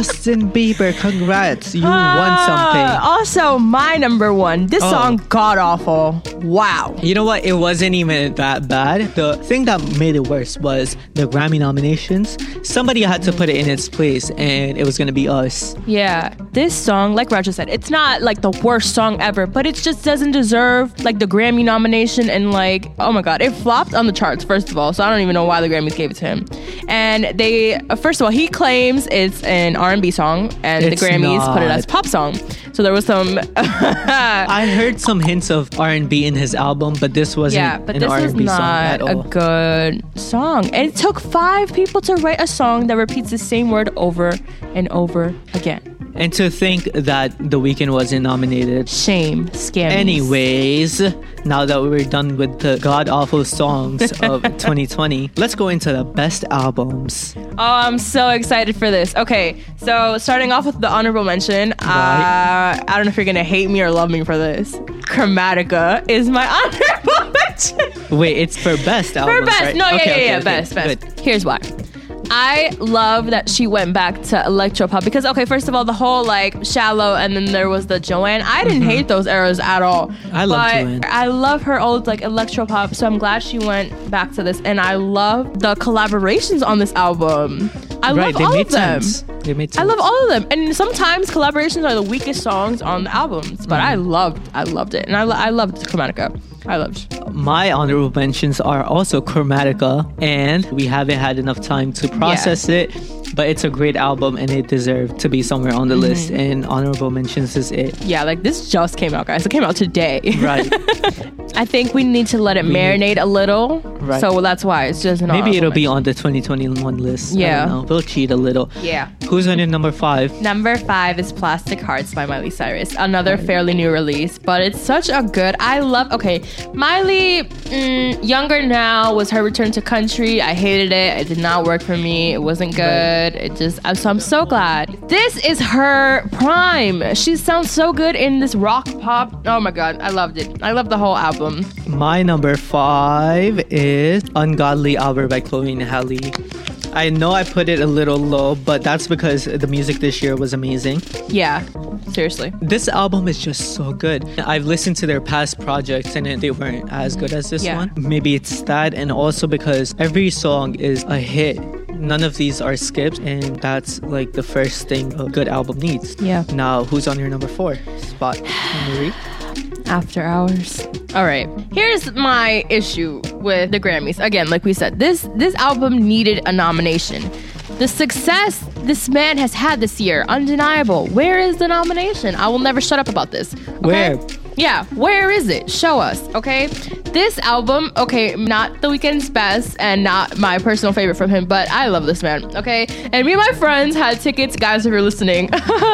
Justin Bieber. Congrats. You won Ah, something. Also, my number one. This Oh. song, god awful. Wow. You know what? It wasn't even that bad. The thing that made it worse was the Grammy nominations. Somebody had to put it in its place, and it was gonna be us. Yeah, this song, like Raja said, it's not like the worst song ever, but it just doesn't deserve like the Grammy nomination. And like, oh my god, it flopped on the charts first of all, so I don't even know why the Grammys gave it to him. And they, first of all, he claims it's an R&B song, and It's the Grammys put it as pop song. So there was some. I heard some hints of R&B in his album, but this wasn't yeah, but an this R&B at not a good song. And it took five people to write a song that repeats the same word over and over again. And to think that The Weeknd wasn't nominated. Shame, scam. Anyways, now that we're done with the god awful songs of 2020, let's go into the best albums. Oh, I'm so excited for this. Okay, so starting off with the honorable mention, uh, I don't know if you're gonna hate me or love me for this. Chromatica is my honorable mention. Wait, it's for best album. For best, right? no, yeah, Okay, yeah, okay, yeah, okay, best, best. good. Here's why. I love that she went back to electropop because okay, first of all, the whole like shallow, and then there was the Joanne. I didn't hate those eras at all. Mm-hmm. I love Joanne. I love her old like electropop, so I'm glad she went back to this, and I love the collaborations on this album. I right, love all of them. sense. They made sense. I love all of them, and sometimes collaborations are the weakest songs on the albums. But I Mm-hmm. loved, I loved it, and I, lo- I loved Chromatica. I loved. My honorable mentions are also Chromatica, and we haven't had enough time to process it, but it's a great album and it deserved to be somewhere on the Mm-hmm. list. And honorable mentions is it. Yeah, like this just came out, guys. It came out today. Right. I think we need to let it marinate a little. Right. So that's why it's just an Maybe it'll honorable be on the 2021 list. Yeah. We'll cheat a little. Yeah. Who's on your number five? Number five is Plastic Hearts by Miley Cyrus. Another fairly new release, but it's such a good. I love. Okay, Miley, mm, younger now was her return to country. I hated it. It did not work for me. It wasn't good. It just. So I'm so glad. This is her prime. She sounds so good in this rock pop. Oh my god, I loved it. I love the whole album. My number five is Ungodly Hour by Chloe and Halle. I know I put it a little low, but that's because the music this year was amazing. Yeah, seriously. This album is just so good. I've listened to their past projects and they weren't as good as this Yeah. one. Maybe it's that, and also because every song is a hit. None of these are skips, and that's like the first thing a good album needs. Yeah. Now, who's on your number four spot? Marie? After hours. All right. Here's my issue with the Grammys. Again, like we said, this this album needed a nomination. The success this man has had this year, undeniable. Where is the nomination? I will never shut up about this. okay? Where? Yeah, where is it? Show us, okay? This album, okay, not The Weeknd's best and not my personal favorite from him, but I love this man, okay? And me and my friends had tickets, guys, if you're listening.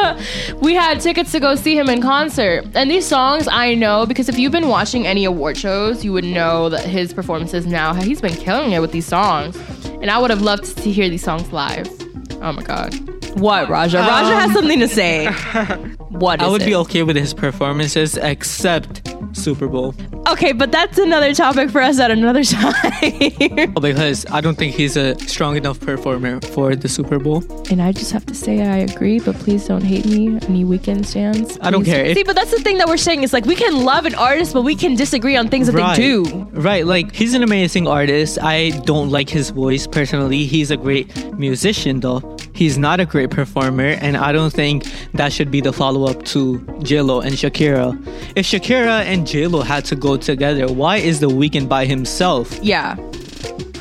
we had tickets to go see him in concert. And these songs I know because if you've been watching any award shows, you would know that his performances now, he's been killing it with these songs. And I would have loved to hear these songs live. Oh my god. What, Raja? Raja has um, something to say. What is I would it? be okay with his performances except Super Bowl. Okay, but that's another topic for us at another time. Because I don't think he's a strong enough performer for the Super Bowl. and I just have to say I agree, but please don't hate me. Any Weeknd stands? I don't care. See, but that's the thing that we're saying is like we can love an artist, but we can disagree on things that right. they do. Right, like he's an amazing artist. I don't like his voice personally. He's a great musician though. He's not a great performer, and I don't think that should be the follow up to JLo and Shakira. If Shakira and JLo had to go together, why is The Weeknd by himself? Yeah.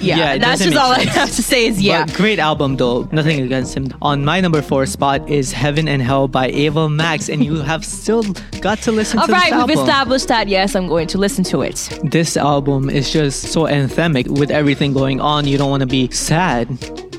Yeah, Yeah, that's just all make I have to say is yeah. But great album though. Nothing against him. On my number four spot is Heaven and Hell by Ava Max, and you have still got to listen All to right, this we've established that. Yes, I'm going to listen to it. this album is just so anthemic with everything going on. You don't want to be sad.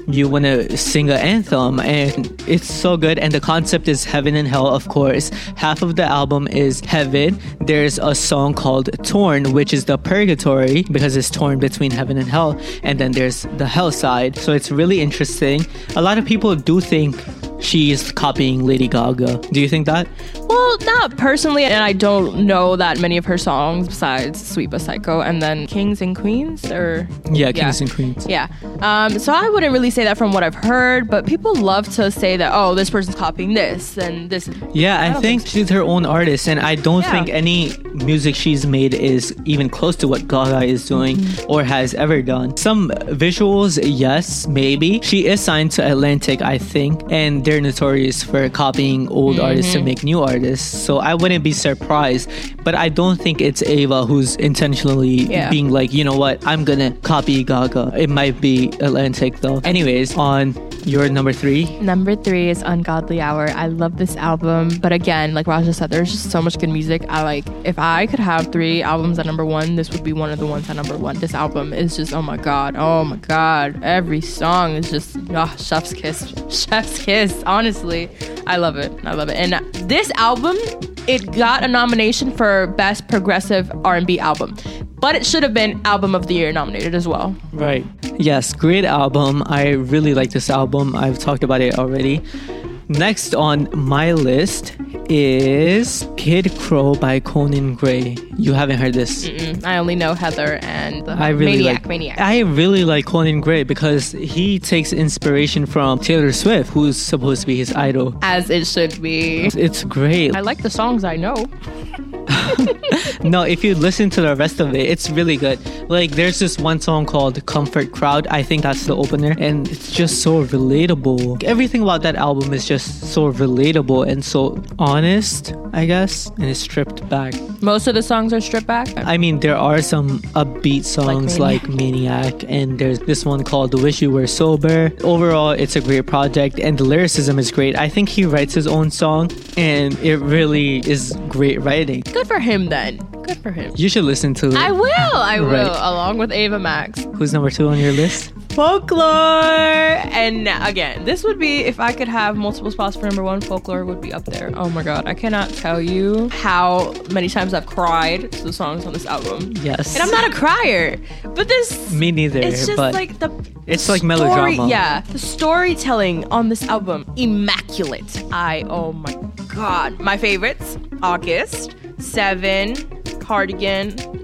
You want to sing an anthem, and it's so good. And the concept is heaven and hell, of course. Half of the album is heaven. There's a song called Torn, which is the purgatory because it's torn between heaven and hell. And then there's the hell side. So it's really interesting. A lot of people do think she's copying Lady Gaga. Do you think that? Well, not personally, and I don't know that many of her songs besides Sweet But Psycho and then Kings and Queens or Yeah, Kings and Queens. Yeah. Um, so I wouldn't really say that from what I've heard, but people love to say that, oh, this person's copying this and this. Yeah, I, don't think, think she's her own artist, and I don't Yeah. think any music she's made is even close to what Gaga is doing Mm-hmm. or has ever done. Some visuals, yes, maybe. She is signed to Atlantic, I think, and they're notorious for copying old artists Mm-hmm. to make new artists. So I wouldn't be surprised, but I don't think it's Ava who's intentionally Yeah. being like, you know what, I'm gonna copy Gaga. It might be Atlantic though. Anyways, on your number three. Number three is Ungodly Hour. I love this album, but again, like Raja said, there's just so much good music. I like if I could have three albums at number one, this would be one of the ones at number one. This album is just oh my god, oh my god. Every song is just oh, chef's kiss, chef's kiss. Honestly, I love it. I love it. And this album, it got a nomination for best progressive R&B album, but it should have been album of the year nominated as well. Right. Yes, great album. I really like this album. I've talked about it already. Next on my list is Kid Krow by Conan Gray. You haven't heard this. Mm, I only know Heather and I really Maniac. like Maniac. I really like Conan Gray because he takes inspiration from Taylor Swift, who's supposed to be his idol. as it should be. It's great. I like the songs I know. No, if you listen to the rest of it, it's really good. Like, there's this one song called Comfort Crowd. I think that's the opener. And it's just so relatable. Everything about that album is just so relatable and so honest, I guess. And it's stripped back. Most of the songs are stripped back. I mean, there are some upbeat songs Maniac. like Maniac, and there's this one called The Wish You Were Sober. Overall, it's a great project, and the lyricism is great. I think he writes his own song, and it really is great writing. Good for him then. Good for him. You should listen to it. I will. I will. Right. Along with Ava Max. Who's number two on your list? Folklore. And again, this would be if I could have multiple spots for number one. Folklore would be up there. Oh my god, I cannot tell you how many times I've cried to the songs on this album. Yes. And I'm not a crier, but this. Me neither. It's just but like the. it's like story- melodrama. Yeah, the storytelling on this album, immaculate. I oh my god, my favorites: August, Seven, Cardigan,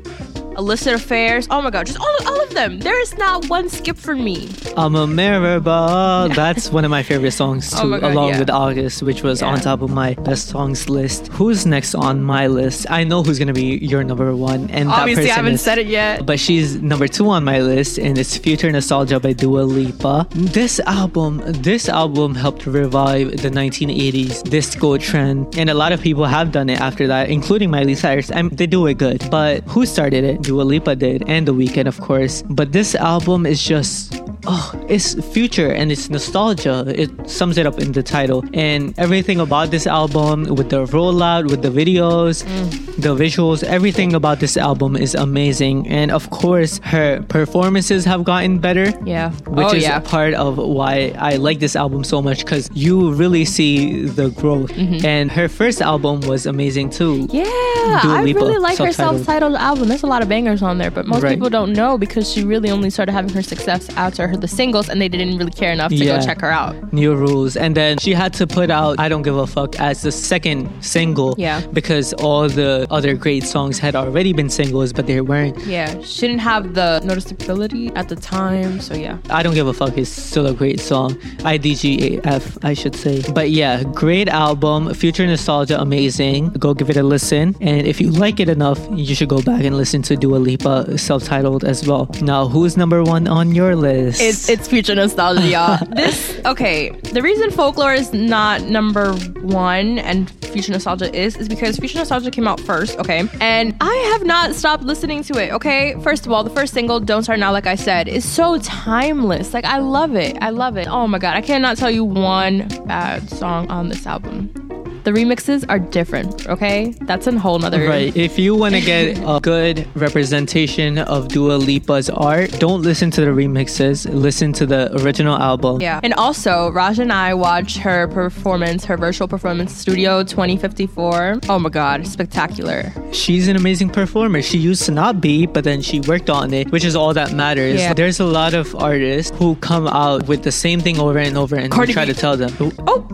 Illicit Affairs. Oh my god, just all all of them. There is not one skip for me. I'm a mirror ball. That's one of my favorite songs oh too, Oh God, along yeah. with August, which was on top of my best songs list. Who's next on my list? I know who's gonna be your number one, and Obviously, that I haven't is said it yet. but she's number two on my list and it's future nostalgia by dua lipa this album this album helped revive the 1980s disco trend and a lot of people have done it after that including miley cyrus I they do it good but who started it dua lipa did and the Weeknd of course but this album is just oh it's future and it's nostalgia it sums it up in the title and everything about this album with the rollout with the videos the visuals everything about this album is amazing and of course her performances have gotten better Yeah. which oh is yeah. part of why I like this album so much because you really see the growth. And her first album was amazing too. Mm-hmm. Yeah, Dua I Lipa, really like her self-titled. self-titled album. There's a lot of bangers on there, but most Right. people don't know because she really only started having her success after her the singles, and they didn't really care enough to Yeah. go check her out. New rules, and then she had to put out "I Don't Give a Fuck" as the second single, Yeah. because all the other great songs had already been singles, but they weren't. Yeah, she didn't have the noticeability at the time, so yeah. I Don't Give a Fuck is still a great song. IDGAF, I should say. But yeah, great album. Future Nostalgia, amazing. Go give it a listen. And if you like it enough, you should go back and listen to Dua Lipa self titled as well. Now, who's number one on your list? It's it's future nostalgia, this okay. The reason folklore is not number one and future nostalgia is is because future nostalgia came out first, okay? And I have not stopped listening to it, okay? First of all, the first single, Don't Start Now, like I said, is so timeless. Like I love it. I love it. Oh my god, I cannot tell you one bad song on this album. The remixes are different, okay? That's a whole nother Right. If you want to get a good representation of Dua Lipa's art, don't listen to the remixes. Listen to the original album. Yeah. And also, Raj and I watched her performance, her virtual performance studio 2054. Oh my god, spectacular. She's an amazing performer. She used to not be, but then she worked on it, which is all that matters. Yeah. There's a lot of artists who come out with the same thing over and over and Cardi try to tell them. Oh,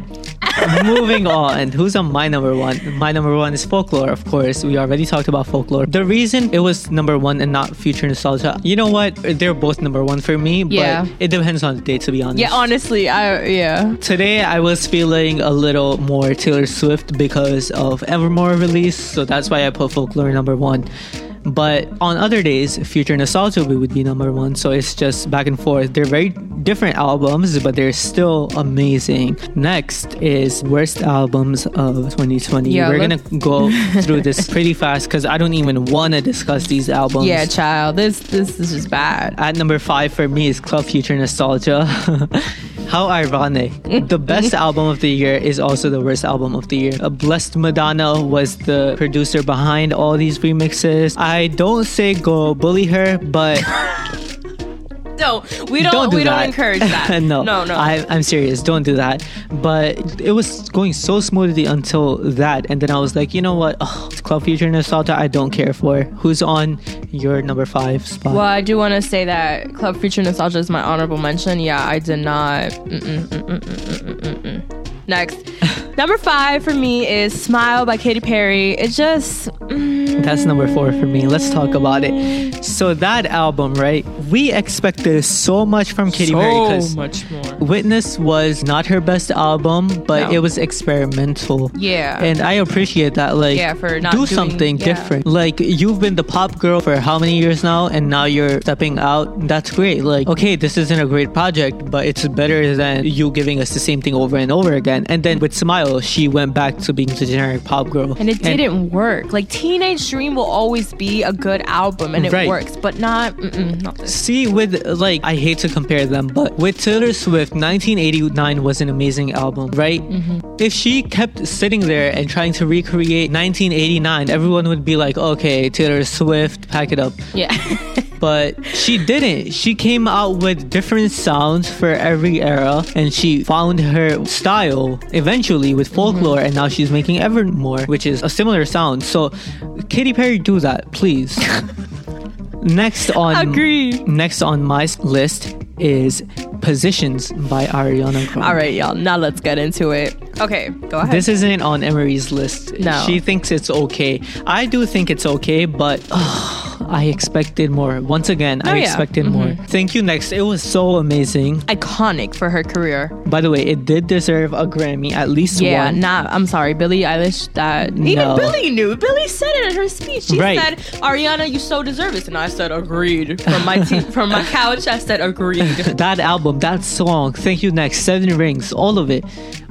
Moving on. Who's who's on my number one? My number one is Folklore, of course. We already talked about Folklore. The reason it was number one and not Future Nostalgia, you know what? They're both number one for me, Yeah. but it depends on the day, to be honest. Yeah, honestly, I yeah. Today I was feeling a little more Taylor Swift because of Evermore release, so that's why I put Folklore number one. But on other days, Future Nostalgia would be number one, so it's just back and forth. They're very different albums, but they're still amazing. Next is worst albums of 2020. Yeah, We're let's- gonna go through this pretty fast because I don't even want to discuss these albums. Yeah, child. This this is just bad. At number five for me is Club Future Nostalgia. How ironic. The best album of the year is also the worst album of the year. Uh, Blessed Madonna was the producer behind all these remixes. I don't say go bully her, but No, we don't. don't do we that. don't encourage that. no, no, no. I, I'm serious. Don't do that. But it was going so smoothly until that, and then I was like, you know what? Oh, Club Future Nostalgia, I don't care for. Who's on your number five spot? well, I do want to say that Club Future Nostalgia is my honorable mention. Yeah, I did not. Mm-mm, mm-mm, mm-mm, mm. Next, number five for me is "Smile" by Katy Perry. It just. mm, That's number four for me. Let's talk about it. So that album, right? We expected so much from Katy Perry so because much more. Witness was not her best album, but No. it was experimental. Yeah. And I appreciate that. Like, Yeah, for not do doing- something yeah. different. Like, you've been the pop girl for how many years now, and now you're stepping out. That's great. Like, okay, this isn't a great project, but it's better than you giving us the same thing over and over again. And then with Smile, she went back to being the generic pop girl. And it didn't work. Like Teenage Dream will always be a good album, and it Right. works, but not not this. See, with like, I hate to compare them, but with Taylor Swift, 1989 was an amazing album, right? Mm-hmm. If she kept sitting there and trying to recreate 1989, everyone would be like, okay, Taylor Swift, pack it up. Yeah. But she didn't. She came out with different sounds for every era and she found her style eventually with folklore and now she's making Evermore, which is a similar sound. So, Katy Perry, do that, please. Next on Agreed. Next on my list is Positions by Ariana Grande. All right, y'all. Now let's get into it. Okay, go ahead. This isn't on Emery's list. No. She thinks it's okay. I do think it's okay, but ugh, I expected more. Once again, I Oh, yeah. expected mm-hmm. more. Thank you, next. It was so amazing. iconic for her career. By the way, it did deserve a Grammy, at least Yeah, one. not. I'm sorry, Billie Eilish. That even No. Billie knew. Billie said it in her speech. She Right. said, "Ariana, you so deserve it," and I said, "Agreed." From my te- from my couch, I said, "Agreed." that album, that song, Thank You Next, Seven Rings, all of it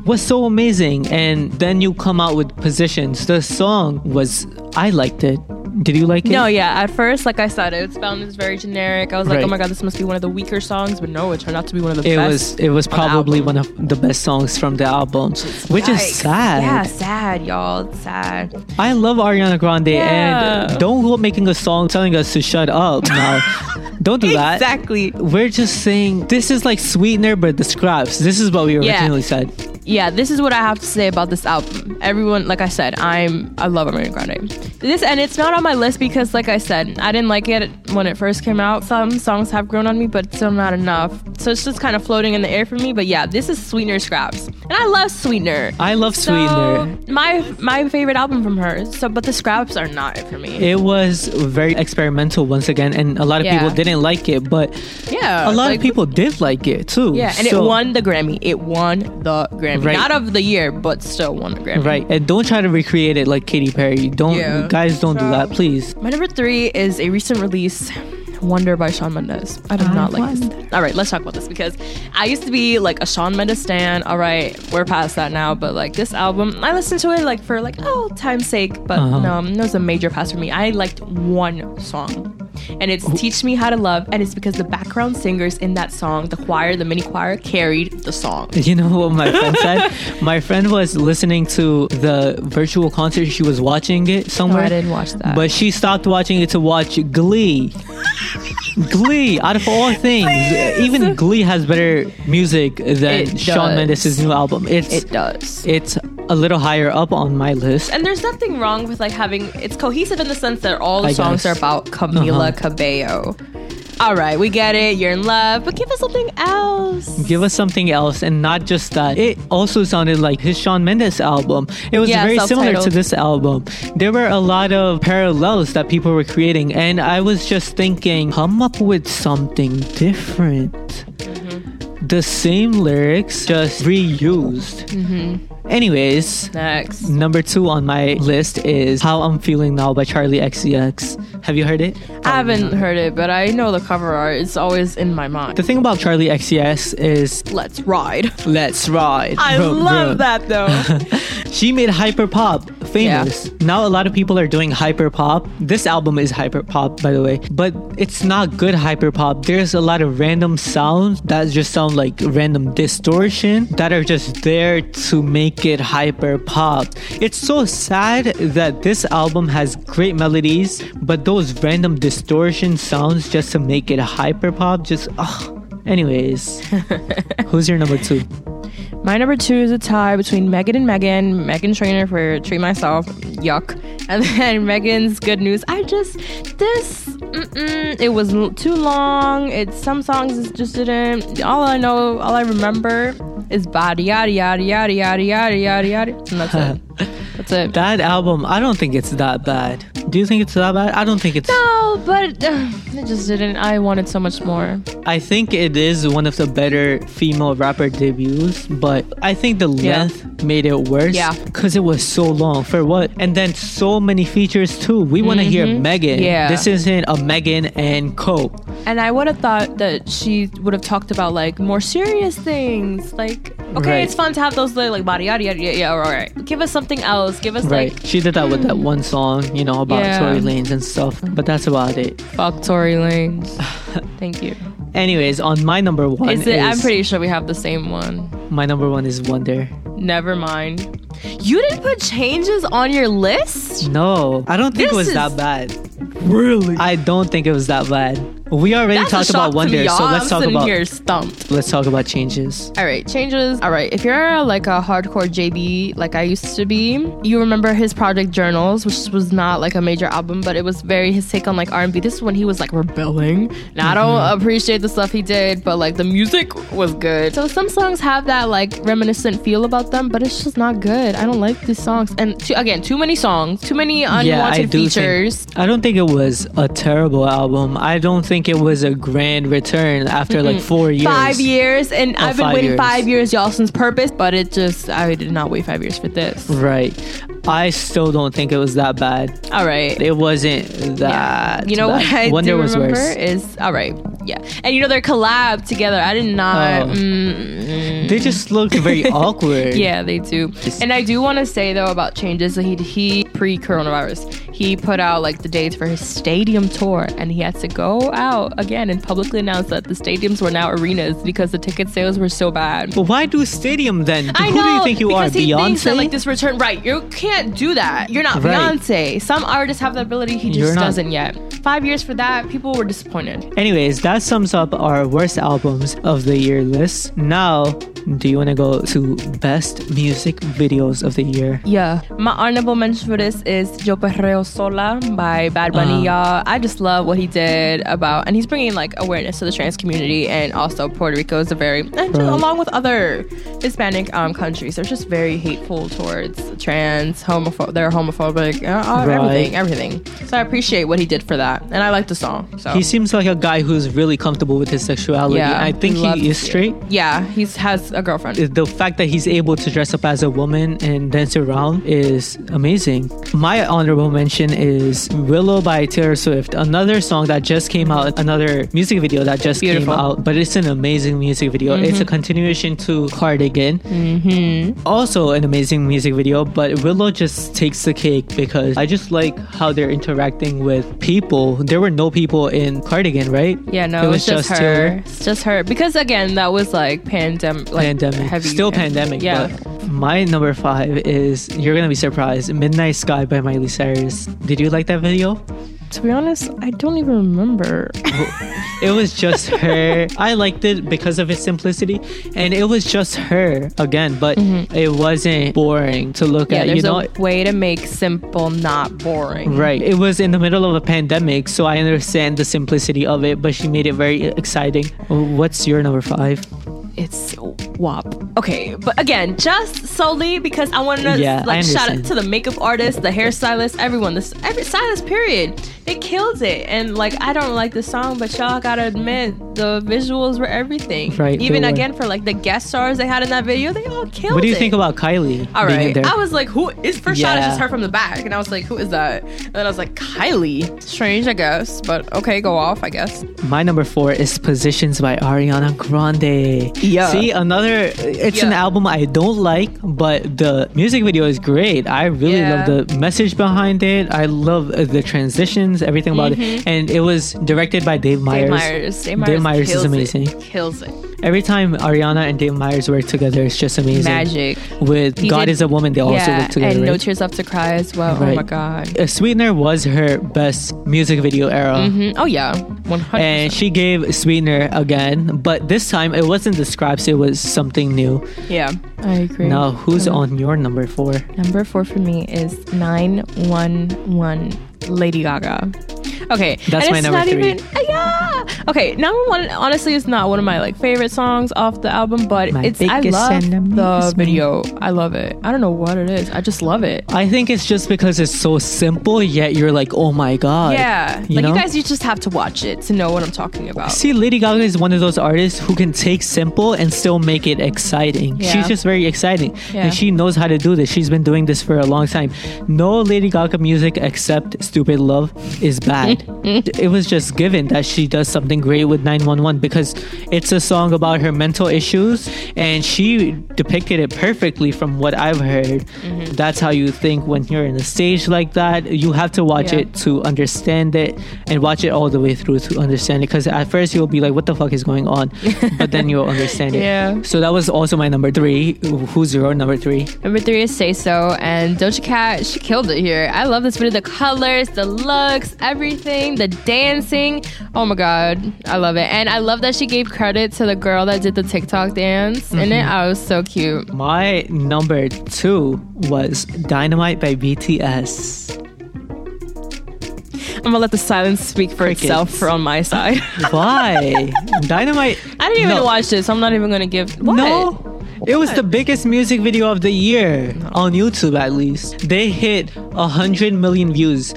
was so amazing. And then you come out with Positions. The song was, I liked it. Did you like it? No, yeah. At first, like I said, it was found as very generic. I was like, Right. "Oh my god, this must be one of the weaker songs," but no, it turned out to be one of the best. It best. was it was probably one of the best songs from the album, which is sad. Yeah, sad, y'all. It's sad. I love Ariana Grande, Yeah. and don't go making a song telling us to shut up now. don't do that. Exactly. We're just saying this is like sweetener, but the scraps. This is what we Yeah. originally said. Yeah, this is what I have to say about this album. Everyone, like I said, I'm I love Ariana Grande. This and it's not on my list because, like I said, I didn't like it when it first came out. Some songs have grown on me, but still not enough. So it's just kind of floating in the air for me. But yeah, this is Sweetener Scraps, and I love Sweetener. I love So, Sweetener. my my favorite album from her. So, but the Scraps are not it for me. It was very experimental once again, and a lot of Yeah. people didn't like it, but yeah, a lot like- of people did like it too. Yeah, and So- it won the Grammy. It won the Grammy, Right. not of the year, but still won the Grammy. Right, and don't try to recreate it like Katy Perry. Don't, Yeah. guys, don't do that, please. My number three is a recent release, Wonder by Shawn Mendes. I do I not like wonder. this. All right, let's talk about this because I used to be like a Shawn Mendes stan. All right, we're past that now, but like this album, I listened to it like for like oh time's sake, but Uh-huh. no, it was a major pass for me. I liked one song, and it's "Teach Me How to Love," and it's because the background singers in that song, the choir, the mini choir, carried the song. You know what my friend said? my friend was listening to the virtual concert. She was watching it Oh, somewhere. I didn't watch that. But she stopped watching it to watch Glee. Glee, out of all things, even Glee has better music than Shawn. Mendes' new album. It's it does. it's a little higher up on my list. And there's nothing wrong with like having it's cohesive in the sense that all the I songs guess. are about Camila Uh-huh. Cabello. All right, we get it. You're in love, but give us something else. Give us something else, and not just that. It also sounded like his Shawn Mendes album. It was Yeah, very similar to this album. There were a lot of parallels that people were creating, and I was just thinking, come up with something different. Mm-hmm. The same lyrics, just reused. Mm-hmm. Anyways, Next. number two on my list is How I'm Feeling Now by Charli XCX. Have you heard it? I haven't heard it, but I know the cover art. It's always in my mind. The thing about Charli XCX is Let's ride. Let's Ride. I Vroom, love vroom. that though. She made hyper pop famous. Now a lot of people are doing hyper pop. This album is hyper pop, by the way, but it's not good hyper pop. There's a lot of random sounds that just sound like random distortion that are just there to make it hyper pop. It's so sad that this album has great melodies, but those random distortion sounds just to make it hyper pop just ugh. Anyways, who's your number two? My number two is a tie between Megan and Megan. Meghan Trainor for Treat Myself, yuck. And then Megan's Good News. I just, this, mm-mm, it was too long. It's some songs just didn't. All I know, all I remember is body yada yada yada yada yada yada yada. And that's it. That's it. That album, I don't think it's that bad. Do you think it's that bad? I don't think it's. no, but uh, it just didn't. I wanted so much more. I think it is one of the better female rapper debuts, but I think the Yeah. length made it worse. Yeah. Because it was so long. For what? And then so many features too. We want to hear Megan. Mm-hmm. Yeah. This isn't a Megan and Cope. And I would have thought that she would have talked about like more serious things. Like, okay, Right. it's fun to have those li- like body yada yada yada. Yeah, all right. Give us something else. Give us Right. like she did that with that one song, you know, about Yeah. Tory Lanez and stuff. But that's about it. fuck Tory Lanez. Thank you. Anyways, on my number one Is it? I'm pretty sure we have the same one. my number one is Wonder. Never mind. You didn't put changes on your list. No, I don't think This it was is- that bad. Really? I don't think it was that bad. We already That's talked about to Wonder, me, so let's I'm talk about here stumped. let's talk about changes. All right, changes. All right, if you're like a hardcore JB like I used to be, you remember his project Journals, which was not like a major album, but it was very his take on like R&B. This is when he was like rebelling. Now I don't Mm-hmm. appreciate the stuff he did, but like the music was good. So some songs have that like reminiscent feel about them, but it's just not good. I don't like these songs. And too, again, too many songs, too many unwanted features. Think, I don't think it was a terrible album. I don't think it was a grand return after like four years. Five years, and oh, I've been waiting years. five years, y'all, since Purpose, but it just I did not wait five years for this. Right. I still don't think it was that bad. All right. It wasn't that. You know bad. what I Wonder do was remember worse. is all right, yeah, and you know they're collab together. I did not. Oh. mm, They just looked very awkward. yeah, they do. And I do want to say though about changes that he he pre coronavirus he put out like the dates for his stadium tour, and he had to go out again and publicly announce that the stadiums were now arenas because the ticket sales were so bad. But why do stadium then? I Who know, do you think you are? he Beyonce? that like this return, right? You can't do that. You're not Right. Beyonce. Some artists have the ability. He just doesn't yet. Five years for that, people were disappointed. Anyways, that sums up our worst albums of the year list. Now, do you want to go to best music videos of the year? Yeah. My honorable mention for this is Yo Perreo Sola by Bad Bunny, Uh-huh. y'all. I just love what he did about, and he's bringing like awareness to the trans community, and also Puerto Rico is a very, and just along with other Hispanic um, countries, they're just very hateful towards trans, homophobic, they're homophobic, uh, uh, Right. everything, everything. So I appreciate what he did for that, and I like the song. So He seems like a guy who's really comfortable with his sexuality. yeah, I think love he is straight. Yeah, he has a girlfriend. The fact that he's able to dress up as a woman and dance around is amazing. My honorable mention is Willow by Taylor Swift, another song that just came out, another music video that just Beautiful. came out, but it's an amazing music video. It's a continuation to Cardigan. mm-hmm. Also, an amazing music video, but Willow just takes the cake because I just like how they're interacting with people. There were no people in Cardigan, right? Yeah, no, It was just, just her. Taylor? It's just her because again, that was like pandemic, like pandemic. heavy, Still pandemic, Yeah, but my number five is you're gonna be surprised. Midnight Sky by Miley Cyrus. Did you like that video? To be honest, I don't even remember. It was just her. I liked it because of its simplicity, and it was just her again. But it wasn't boring to look Mm-hmm. yeah, at. there's You know, a way to make simple not boring. Right. It was in the middle of a pandemic, so I understand the simplicity of it, but she made it very exciting. What's your number five? It's WAP. Okay, but again, just solely because I want to Yeah, like shout out to the makeup artist, the hairstylist, everyone. This every stylist period. They killed it. And like I don't like the song, but y'all gotta admit the visuals were everything. Right, Even were. again for like the guest stars they had in that video, they all killed it. What do you think about Kylie? All right. there? I was like, who is first shot is just her from the back. And I was like, who is that? And then I was like, Kylie. Strange, I guess. But okay, go off, I guess. My number four is Positions by Ariana Grande. Yeah. See, another, it's an album I don't like, but the music video is great. I really Yeah. love the message behind it. I love the the everything about it. Mm-hmm. And it was directed by Dave Meyers. Dave Meyers. Dave Meyers, Dave Meyers is amazing. It. Kills it. Every time Ariana and Dave Meyers work together, it's just amazing. Magic. With He God did- is a Woman, they also yeah, work together. and No right? Tears Left to Cry as well. Oh my god. Uh, Sweetener was her best music video era. Mhm. Oh yeah, one hundred. And she gave Sweetener again, but this time it wasn't the scraps, it was something new. Yeah, I agree. Now, who's on your number four? Number four for me is nine one one Lady Gaga. Okay, That's my number not three. Even, uh, yeah. Okay, number one honestly it's not one of my like favorite songs off the album, but My it's I love the video. I love it. I don't know what it is. I just love it. I think it's just because it's so simple, yet you're like, oh my god. Yeah, You like know? you guys, you just have to watch it to know what I'm talking about. See, Lady Gaga is one of those artists who can take simple and still make it exciting. Yeah. She's just very exciting. Yeah. And she knows how to do this. She's been doing this for a long time. No Lady Gaga music except Stupid Love is bad. It was just given that she does something great with 911 because it's a song about her mental issues and she depicted it perfectly from what I've heard. Mm-hmm. That's how you think when you're in a stage like that. You have to watch Yeah. it to understand it and watch it all the way through to understand it because at first you'll be like what the fuck is going on but then you'll understand it Yeah. so that was also my number three who's your number three Number three is Say So, and Doja Cat, she killed it here. I love this video. The colors, the looks, everything, the dancing. Oh my god, I love it. And I love that she gave credit to the girl that did the TikTok dance in it. Mm-hmm. I was so cute. my number two was dynamite by bts I'm gonna let the silence speak for Crickets. itself on my side. why dynamite I didn't even No. watch this, so I'm not even gonna give. What? no it was the biggest music video of the year on youtube at least they hit a hundred million views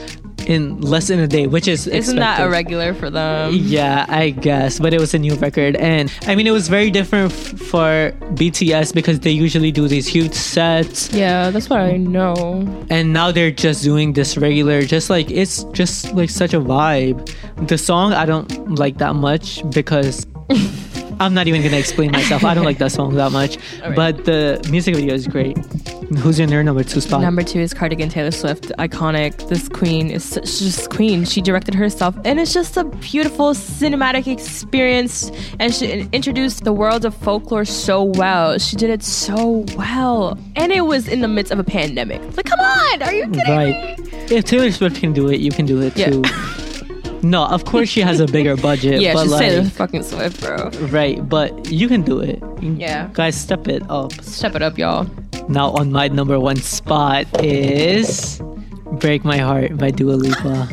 in less than a day which is Isn't that expected. a regular for them? Yeah, I guess, but it was a new record, and I mean, it was very different f- for BTS because they usually do these huge sets, Yeah, that's what I know. and now they're just doing this regular, just like it's just like such a vibe. The song I don't like that much because. I'm not even gonna explain myself. I don't like that song that much, right. but the music video is great. Who's in your number two spot? Number two is Cardigan Taylor Swift, iconic. This queen is she's just queen. She directed herself, and it's just a beautiful cinematic experience. And she introduced the world of folklore so well. She did it so well, and it was in the midst of a pandemic. Like, come on, are you kidding Right. me? If Taylor Swift can do it, you can do it Yeah. too. no, of course she has a bigger budget. Yeah, but she's like, Taylor fucking Swift, bro. Right, but you can do it. Yeah. Guys, step it up. Step it up, y'all. Now, on my number one spot is Break My Heart by Dua Lipa.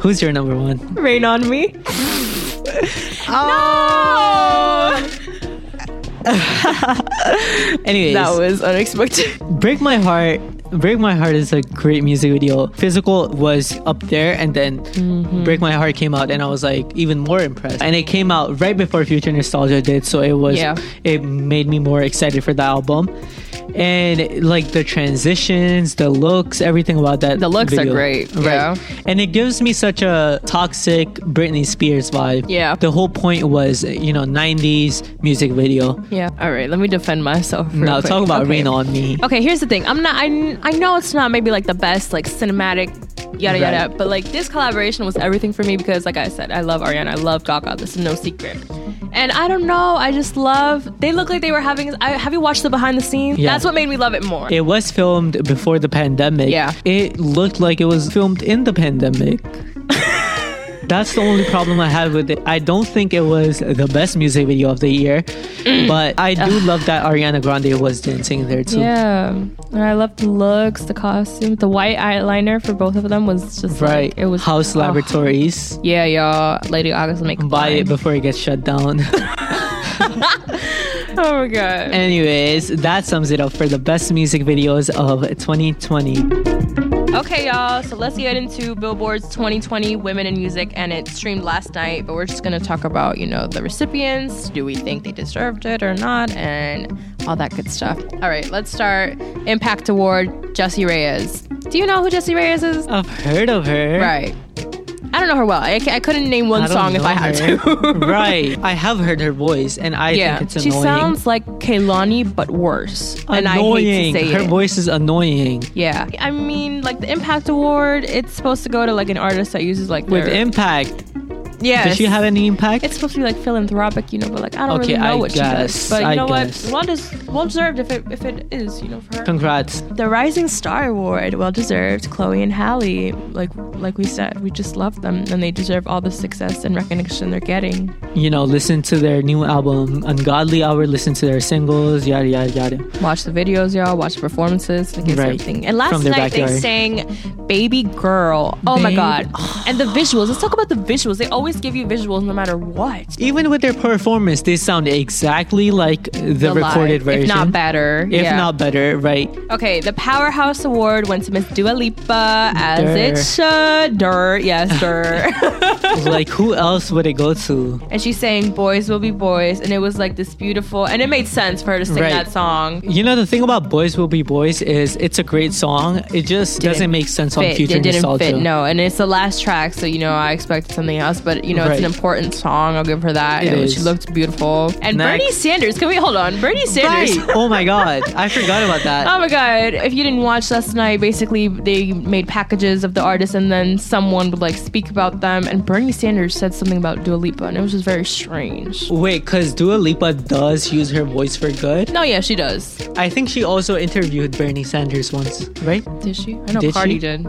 Who's your number one? Rain on me. Oh! Anyways, That was unexpected. Break My Heart. Break My Heart is a great music video. Physical was up there, and then Mm-hmm. Break My Heart came out, and I was like even more impressed. And it came out right before Future Nostalgia did, so it was Yeah. it made me more excited for the album. And like the transitions, the looks, everything about that. The looks are great, right? yeah. And it gives me such a toxic Britney Spears vibe. Yeah. The whole point was, you know, '90s music video. Yeah. All right. Let me defend myself. Now talk about Okay. Rain on Me. Okay, here's the thing. I'm not. I, I know it's not maybe like the best like cinematic yada yada, but like this collaboration was everything for me because like I said, I love Ariana, I love Gaga. This is no secret. And I don't know. I just love. They look like they were having. I, have you watched the behind the scenes? Yeah. That's what made me love it more. It was filmed before the pandemic. Yeah. It looked like it was filmed in the pandemic. That's the only problem I had with it. I don't think it was the best music video of the year, mm. but I do love that Ariana Grande was dancing there too. Yeah, and I love the looks, the costume, the white eyeliner for both of them was just Right. Like, it was Haus oh. Laboratories. Yeah, y'all. Lady Gaga's make Buy it before it gets shut down. Oh my god. Anyways, that sums it up for the best music videos of 2020. Okay, y'all. So let's get into Billboard's 2020 Women in Music, and it streamed last night. But we're just gonna talk about, you know, the recipients. Do we think they deserved it or not, and all that good stuff. All right, let's start. Impact Award, Jessie Reyez. Do you know who Jessie Reyez is? I've heard of her. Right. I don't know her well. I, I couldn't name one song if I had her. to. right. I have heard her voice, and I yeah, think it's she annoying. She sounds like Kehlani but worse, and I annoying. hate to say her it. voice is annoying. Yeah, I mean, like the Impact Award, it's supposed to go to like an artist that uses like With their, impact, yeah. does she have any impact? It's supposed to be like philanthropic, you know, but like I don't Okay, really know I what she guess, does. But you I know guess. what? Well, des- well deserved if it if it is, you know, for her. Congrats. the Rising Star Award, well deserved. Chloe and Halle, like like we said, we just love them, and they deserve all the success and recognition they're getting. You know, listen to their new album, Ungodly Hour. Listen to their singles, yada yada yada. Watch the videos, y'all. Watch the performances. Like, Right. everything. And last night they sang "Baby Girl." Oh my god! And the visuals. Let's talk about the visuals. They always give you visuals no matter what. Even with their performance, they sound exactly like the, The recorded live, version, if not better. If yeah. not better, right? Okay, the Powerhouse Award went to Miss Dua Lipa, as Durr. it should. Dirt, yes, Dirt. like who else would it go to? and she's saying "Boys will be boys," and it was like this beautiful, and it made sense for her to sing Right. that song. You know the thing about Boys Will Be Boys is it's a great song. It just Didn't doesn't make sense on Fit. future it didn't nostalgia. fit, no, and it's the last track, so you know I expected something else, but you know it's an important song. I'll give her that. It. She looked beautiful. And Next. Bernie Sanders, can we hold on? Bernie Sanders. Right. oh my god, I forgot about that. Oh my god! If you didn't watch last night, basically they made packages of the artists, and then someone would like speak about them. And Bernie Sanders said something about Dua Lipa, and it was just very strange. Wait, because Dua Lipa does use her voice for good. No, yeah, she does. I think she also interviewed Bernie Sanders once, right? Did she? I know Did Cardi she? did.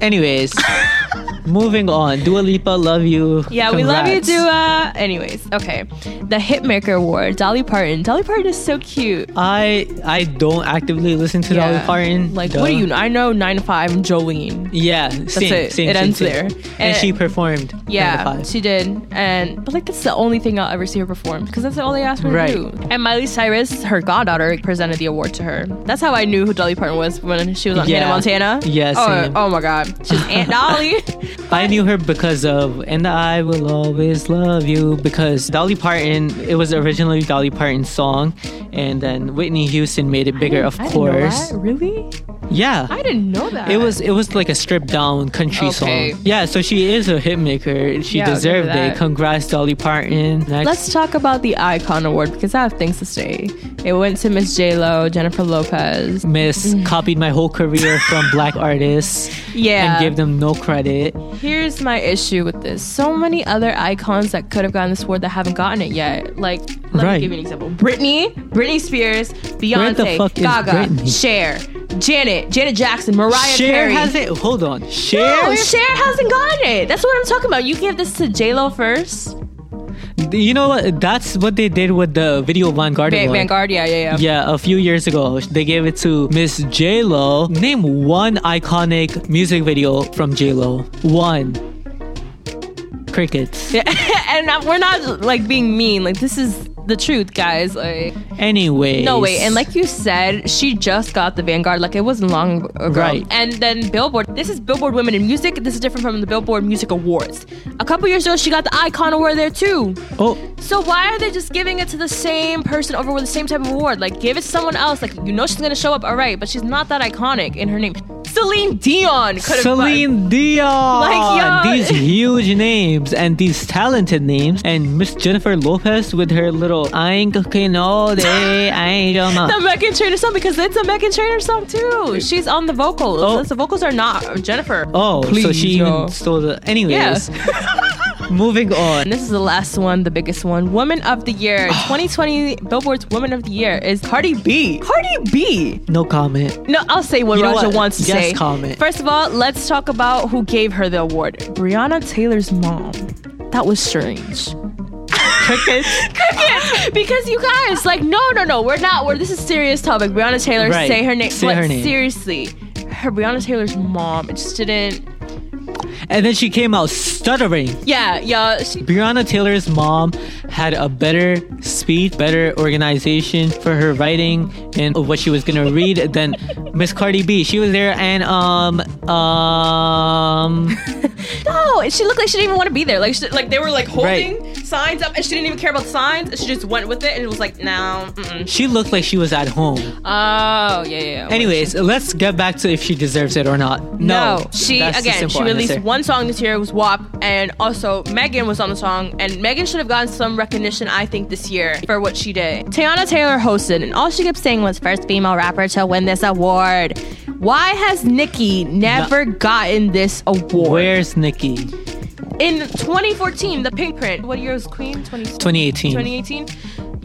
Anyways, moving on. Dua Lipa, love you. Yeah, we love you, Congrats. Dua. Anyways, okay. The Hitmaker Award, Dolly Parton. Dolly Parton is so cute. I I don't actively listen to Dolly Parton. Like, Duh. what do you know? I know 9 to 5 and Jolene. Yeah, same, it. same. It same, ends there. And, And- she performed. Yeah, Nine to Five. she did. And but like that's the only thing I'll ever see her perform because that's all they asked her Right. to do. And Miley Cyrus, her goddaughter, presented the award to her. That's how I knew who Dolly Parton was when she was on Yeah. Hannah Montana. Yeah, Oh, oh my god, she's Aunt Dolly. I knew her because of And I Will Always Love You because Dolly Parton, it was originally Dolly Parton's song and then Whitney Houston made it bigger, of I didn't know course. that. Really? Yeah. I didn't know that. It was it was like a stripped down country Okay. song. Yeah, so she is a hit maker. She Yeah, I'll give her deserved it. Congrats, Dolly Parton. Next. Let's talk about the Icon Award because I have things to say. It went to Miss J Lo, Jennifer Lopez. Miss mm. copied my whole career from black artists Yeah. and gave them no credit. Here's my issue with this. So many other icons that could have gotten this award that haven't gotten it yet. Like, let Right. me give you an example. Britney, Britney Spears, Beyonce, Gaga? Cher, Janet, Janet Jackson, Mariah Cher Carey. has it. Hold on. Cher. No, Cher hasn't gotten it. That's what I'm talking about. You give this to J Lo first. You know what? That's what they did with the video Vanguard Van- Award. Vanguard, yeah, yeah, yeah. Yeah, a few years ago, they gave it to Miss J Lo. Name one iconic music video from J Lo. One. Crickets. and uh, we're not like being mean. Like this is the truth, guys. Like Anyway. no wait, and like you said, she just got the Vanguard. Like it wasn't long ago. Right. And then Billboard. This is Billboard Women in Music. This is different from the Billboard Music Awards. A couple years ago, she got the Icon Award there too. Oh, So why are they just giving it to the same person over with the same type of award? Like give it to someone else. Like you know she's gonna show up, all right, but she's not that iconic in her name. Celine Dion could have. Celine Dion. Like, yo. These huge names and these talented names. And Miss Jennifer Lopez with her little I ain't cooking all day. I ain't the gonna. Meghan Trainor song because it's a Meghan Trainor song too. She's on the vocals. Oh. The vocals are not Jennifer. Oh, so she yo. even stole the. Anyways. Moving on. This is the last one, the biggest one. Woman of the Year, 2020 Billboard's Woman of the Year is Cardi B. Cardi B. No comment. No, I'll say what You Raja what? wants to Yes, say. comment. First of all, let's talk about who gave her the award. Breonna Taylor's mom. That was strange. Crickets. Crickets! Because you guys, like, no, no, no, we're not. We're this is a serious topic. Breonna Taylor, Right. say her name. Say but her name. seriously, her Breonna Taylor's mom. It just didn't. And then she came out stuttering. Yeah, yeah. She, Breonna Taylor's mom had a better speed, better organization for her writing and what she was gonna read than Miss Cardi B. She was there and um um no, she looked like she didn't even want to be there. Like, she, like they were like Right. holding signs up, and she didn't even care about signs. And she just went with it, and it was like, no. Mm-mm. she looked like she was at home. Oh, yeah, yeah. Anyways, let's get back to if she deserves it or not. No, No, she again. She simple released one song this year. It was WAP, and also Megan was on the song. And Megan should have gotten some recognition, I think, this year for what she did. Teyana Taylor hosted, and all she kept saying was first female rapper to win this award. Why has Nicki never gotten this award? Where's Nicki? in 2014, the Pink Print. What year was Queen? 20, 2018. 2018.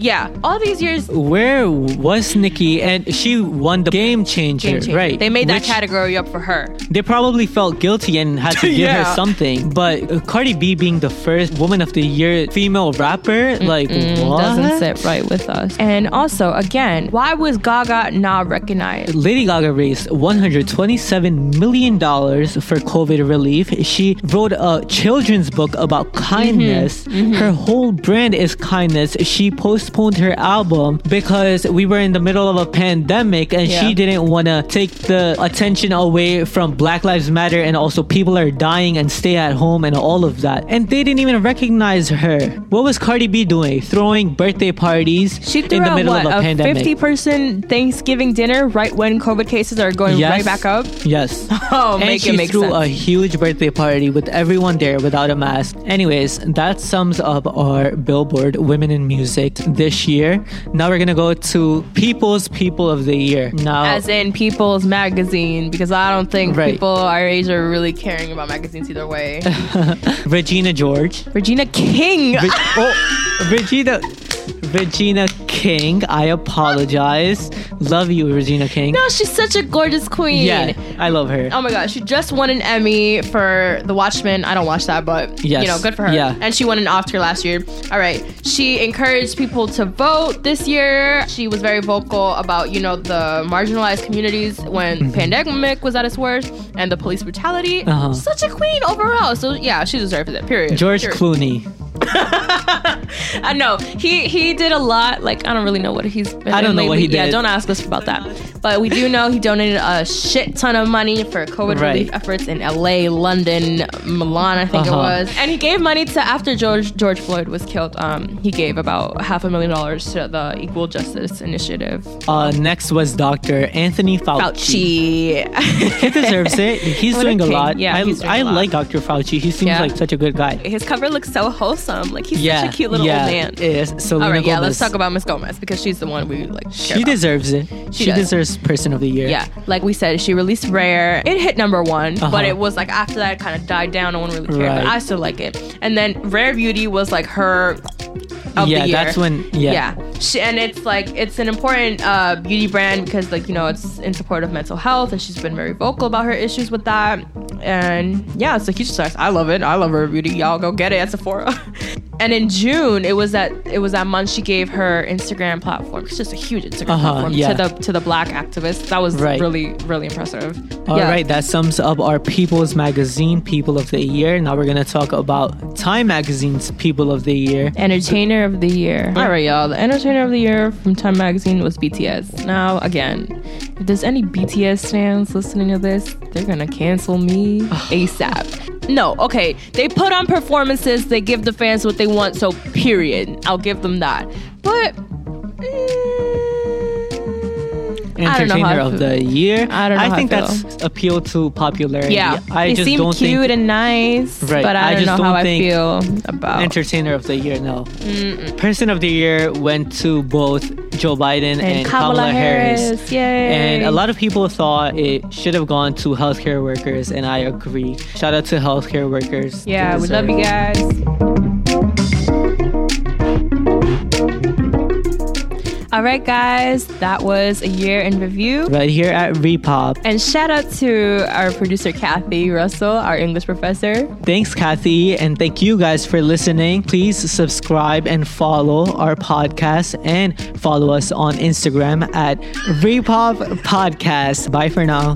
Yeah, all these years. Where was Nicki? And she won the game changer, Game changer. right? They made that Which category up for her. They probably felt guilty and had to give Yeah. her something. But uh, Cardi B being the first woman of the year female rapper, like what? Doesn't sit right with us. And also, again, why was Gaga not recognized? Lady Gaga raised $127 million for COVID relief. She wrote a children's book about kindness. Mm-hmm. Her whole brand is kindness. She postponed her album because we were in the middle of a pandemic and Yeah. she didn't want to take the attention away from Black Lives Matter and also people are dying and stay at home and all of that. And they didn't even recognize her. What was Cardi B doing? Throwing birthday parties She threw in the middle what, of a, a pandemic. 50 person Thanksgiving dinner right when COVID cases are going right back up. Yes. Oh, and make she it make threw sense. a huge birthday party with everyone there without a mask. Anyways, that sums up our Billboard Women in Music this year. Now we're gonna go to People's People of the Year. Now, As in People's Magazine, because I don't think Right. people our age are really caring about magazines either way. Regina George. Regina King. Re- oh, Regina. Regina King. I apologize. Love you, Regina King. no, she's such a gorgeous queen. Yeah, I love her. Oh my gosh, she just won an Emmy for The Watchmen. I don't watch that, but Yes. you know, good for her. Yeah. And she won an Oscar last year. All right. She encouraged people to vote this year. She was very vocal about, you know, the marginalized communities when the pandemic was at its worst and the police brutality. Mm-hmm. Uh-huh. Such a queen overall. So yeah, she deserves it. Period. George Period. Clooney. I know he he did a lot. Like I don't really know what he's. Been I don't know what lately. he Yeah, did. don't ask us about that. But we do know he donated a shit ton of money for COVID Right. relief efforts in L.A., London, Milan, I think Uh-huh. it was. And he gave money to after George George Floyd was killed. Um, he gave about half a million dollars to the Equal Justice Initiative. Uh, next was Dr. Anthony Fauci. Fauci. He deserves it. He's What a doing a king. lot. Yeah, I, he's doing I a lot. like Dr. Fauci. He seems Yeah. like such a good guy. His cover looks so wholesome. Like he's yeah, such a cute little yeah, old man. Selena All right, yeah. Let's talk about Miss Gomez because she's the one we like. She deserves it. She, does. deserves Person of the Year. Yeah, like we said, she released Rare. It hit number one, Uh-huh. but it was like after that, it kind of died down. No one really cared, Right. but I still like it. And then Rare Beauty was like her yeah, that's when. Yeah. Yeah, she, and it's like it's an important uh, beauty brand because like you know it's in support of mental health, and she's been very vocal about her issues with that. And yeah, it's a huge success. I love it. I love her Beauty. Y'all go get it at Sephora. and in June, it was that it was that month she gave her Instagram platform. It's just a huge Instagram Uh-huh, platform yeah. to the to the black activists. That was Right. really really impressive. All yeah. right, that sums up our People's Magazine People of the Year. Now we're gonna talk about Time Magazine's People of the Year. Entertainer of the Year. All right, y'all. The Entertainer of the Year from Time Magazine was BTS. Now, again, if there's any BTS fans listening to this, they're gonna cancel me ASAP. No, okay. They put on performances. They give the fans what they want. So, period. I'll give them that. But. mm, entertainer I of the year. I don't know how I think feel. that's appeal to popularity. Yeah, I they just seem don't cute think and nice, Right, but I, I don't just know how don't I think feel about. entertainer of the year. No, person of the year went to both Joe Biden and, and Kamala Harris, yay! And a lot of people thought it should have gone to healthcare workers, and I agree. Shout out to healthcare workers. Yeah, we love you guys. All right, guys, that was a year in review. Right here at Repop. And shout out to our producer, Kathy Russell, our English professor. Thanks, Kathy, and thank you guys for listening. Please subscribe and follow our podcast and follow us on Instagram at Repop Podcast. Bye for now.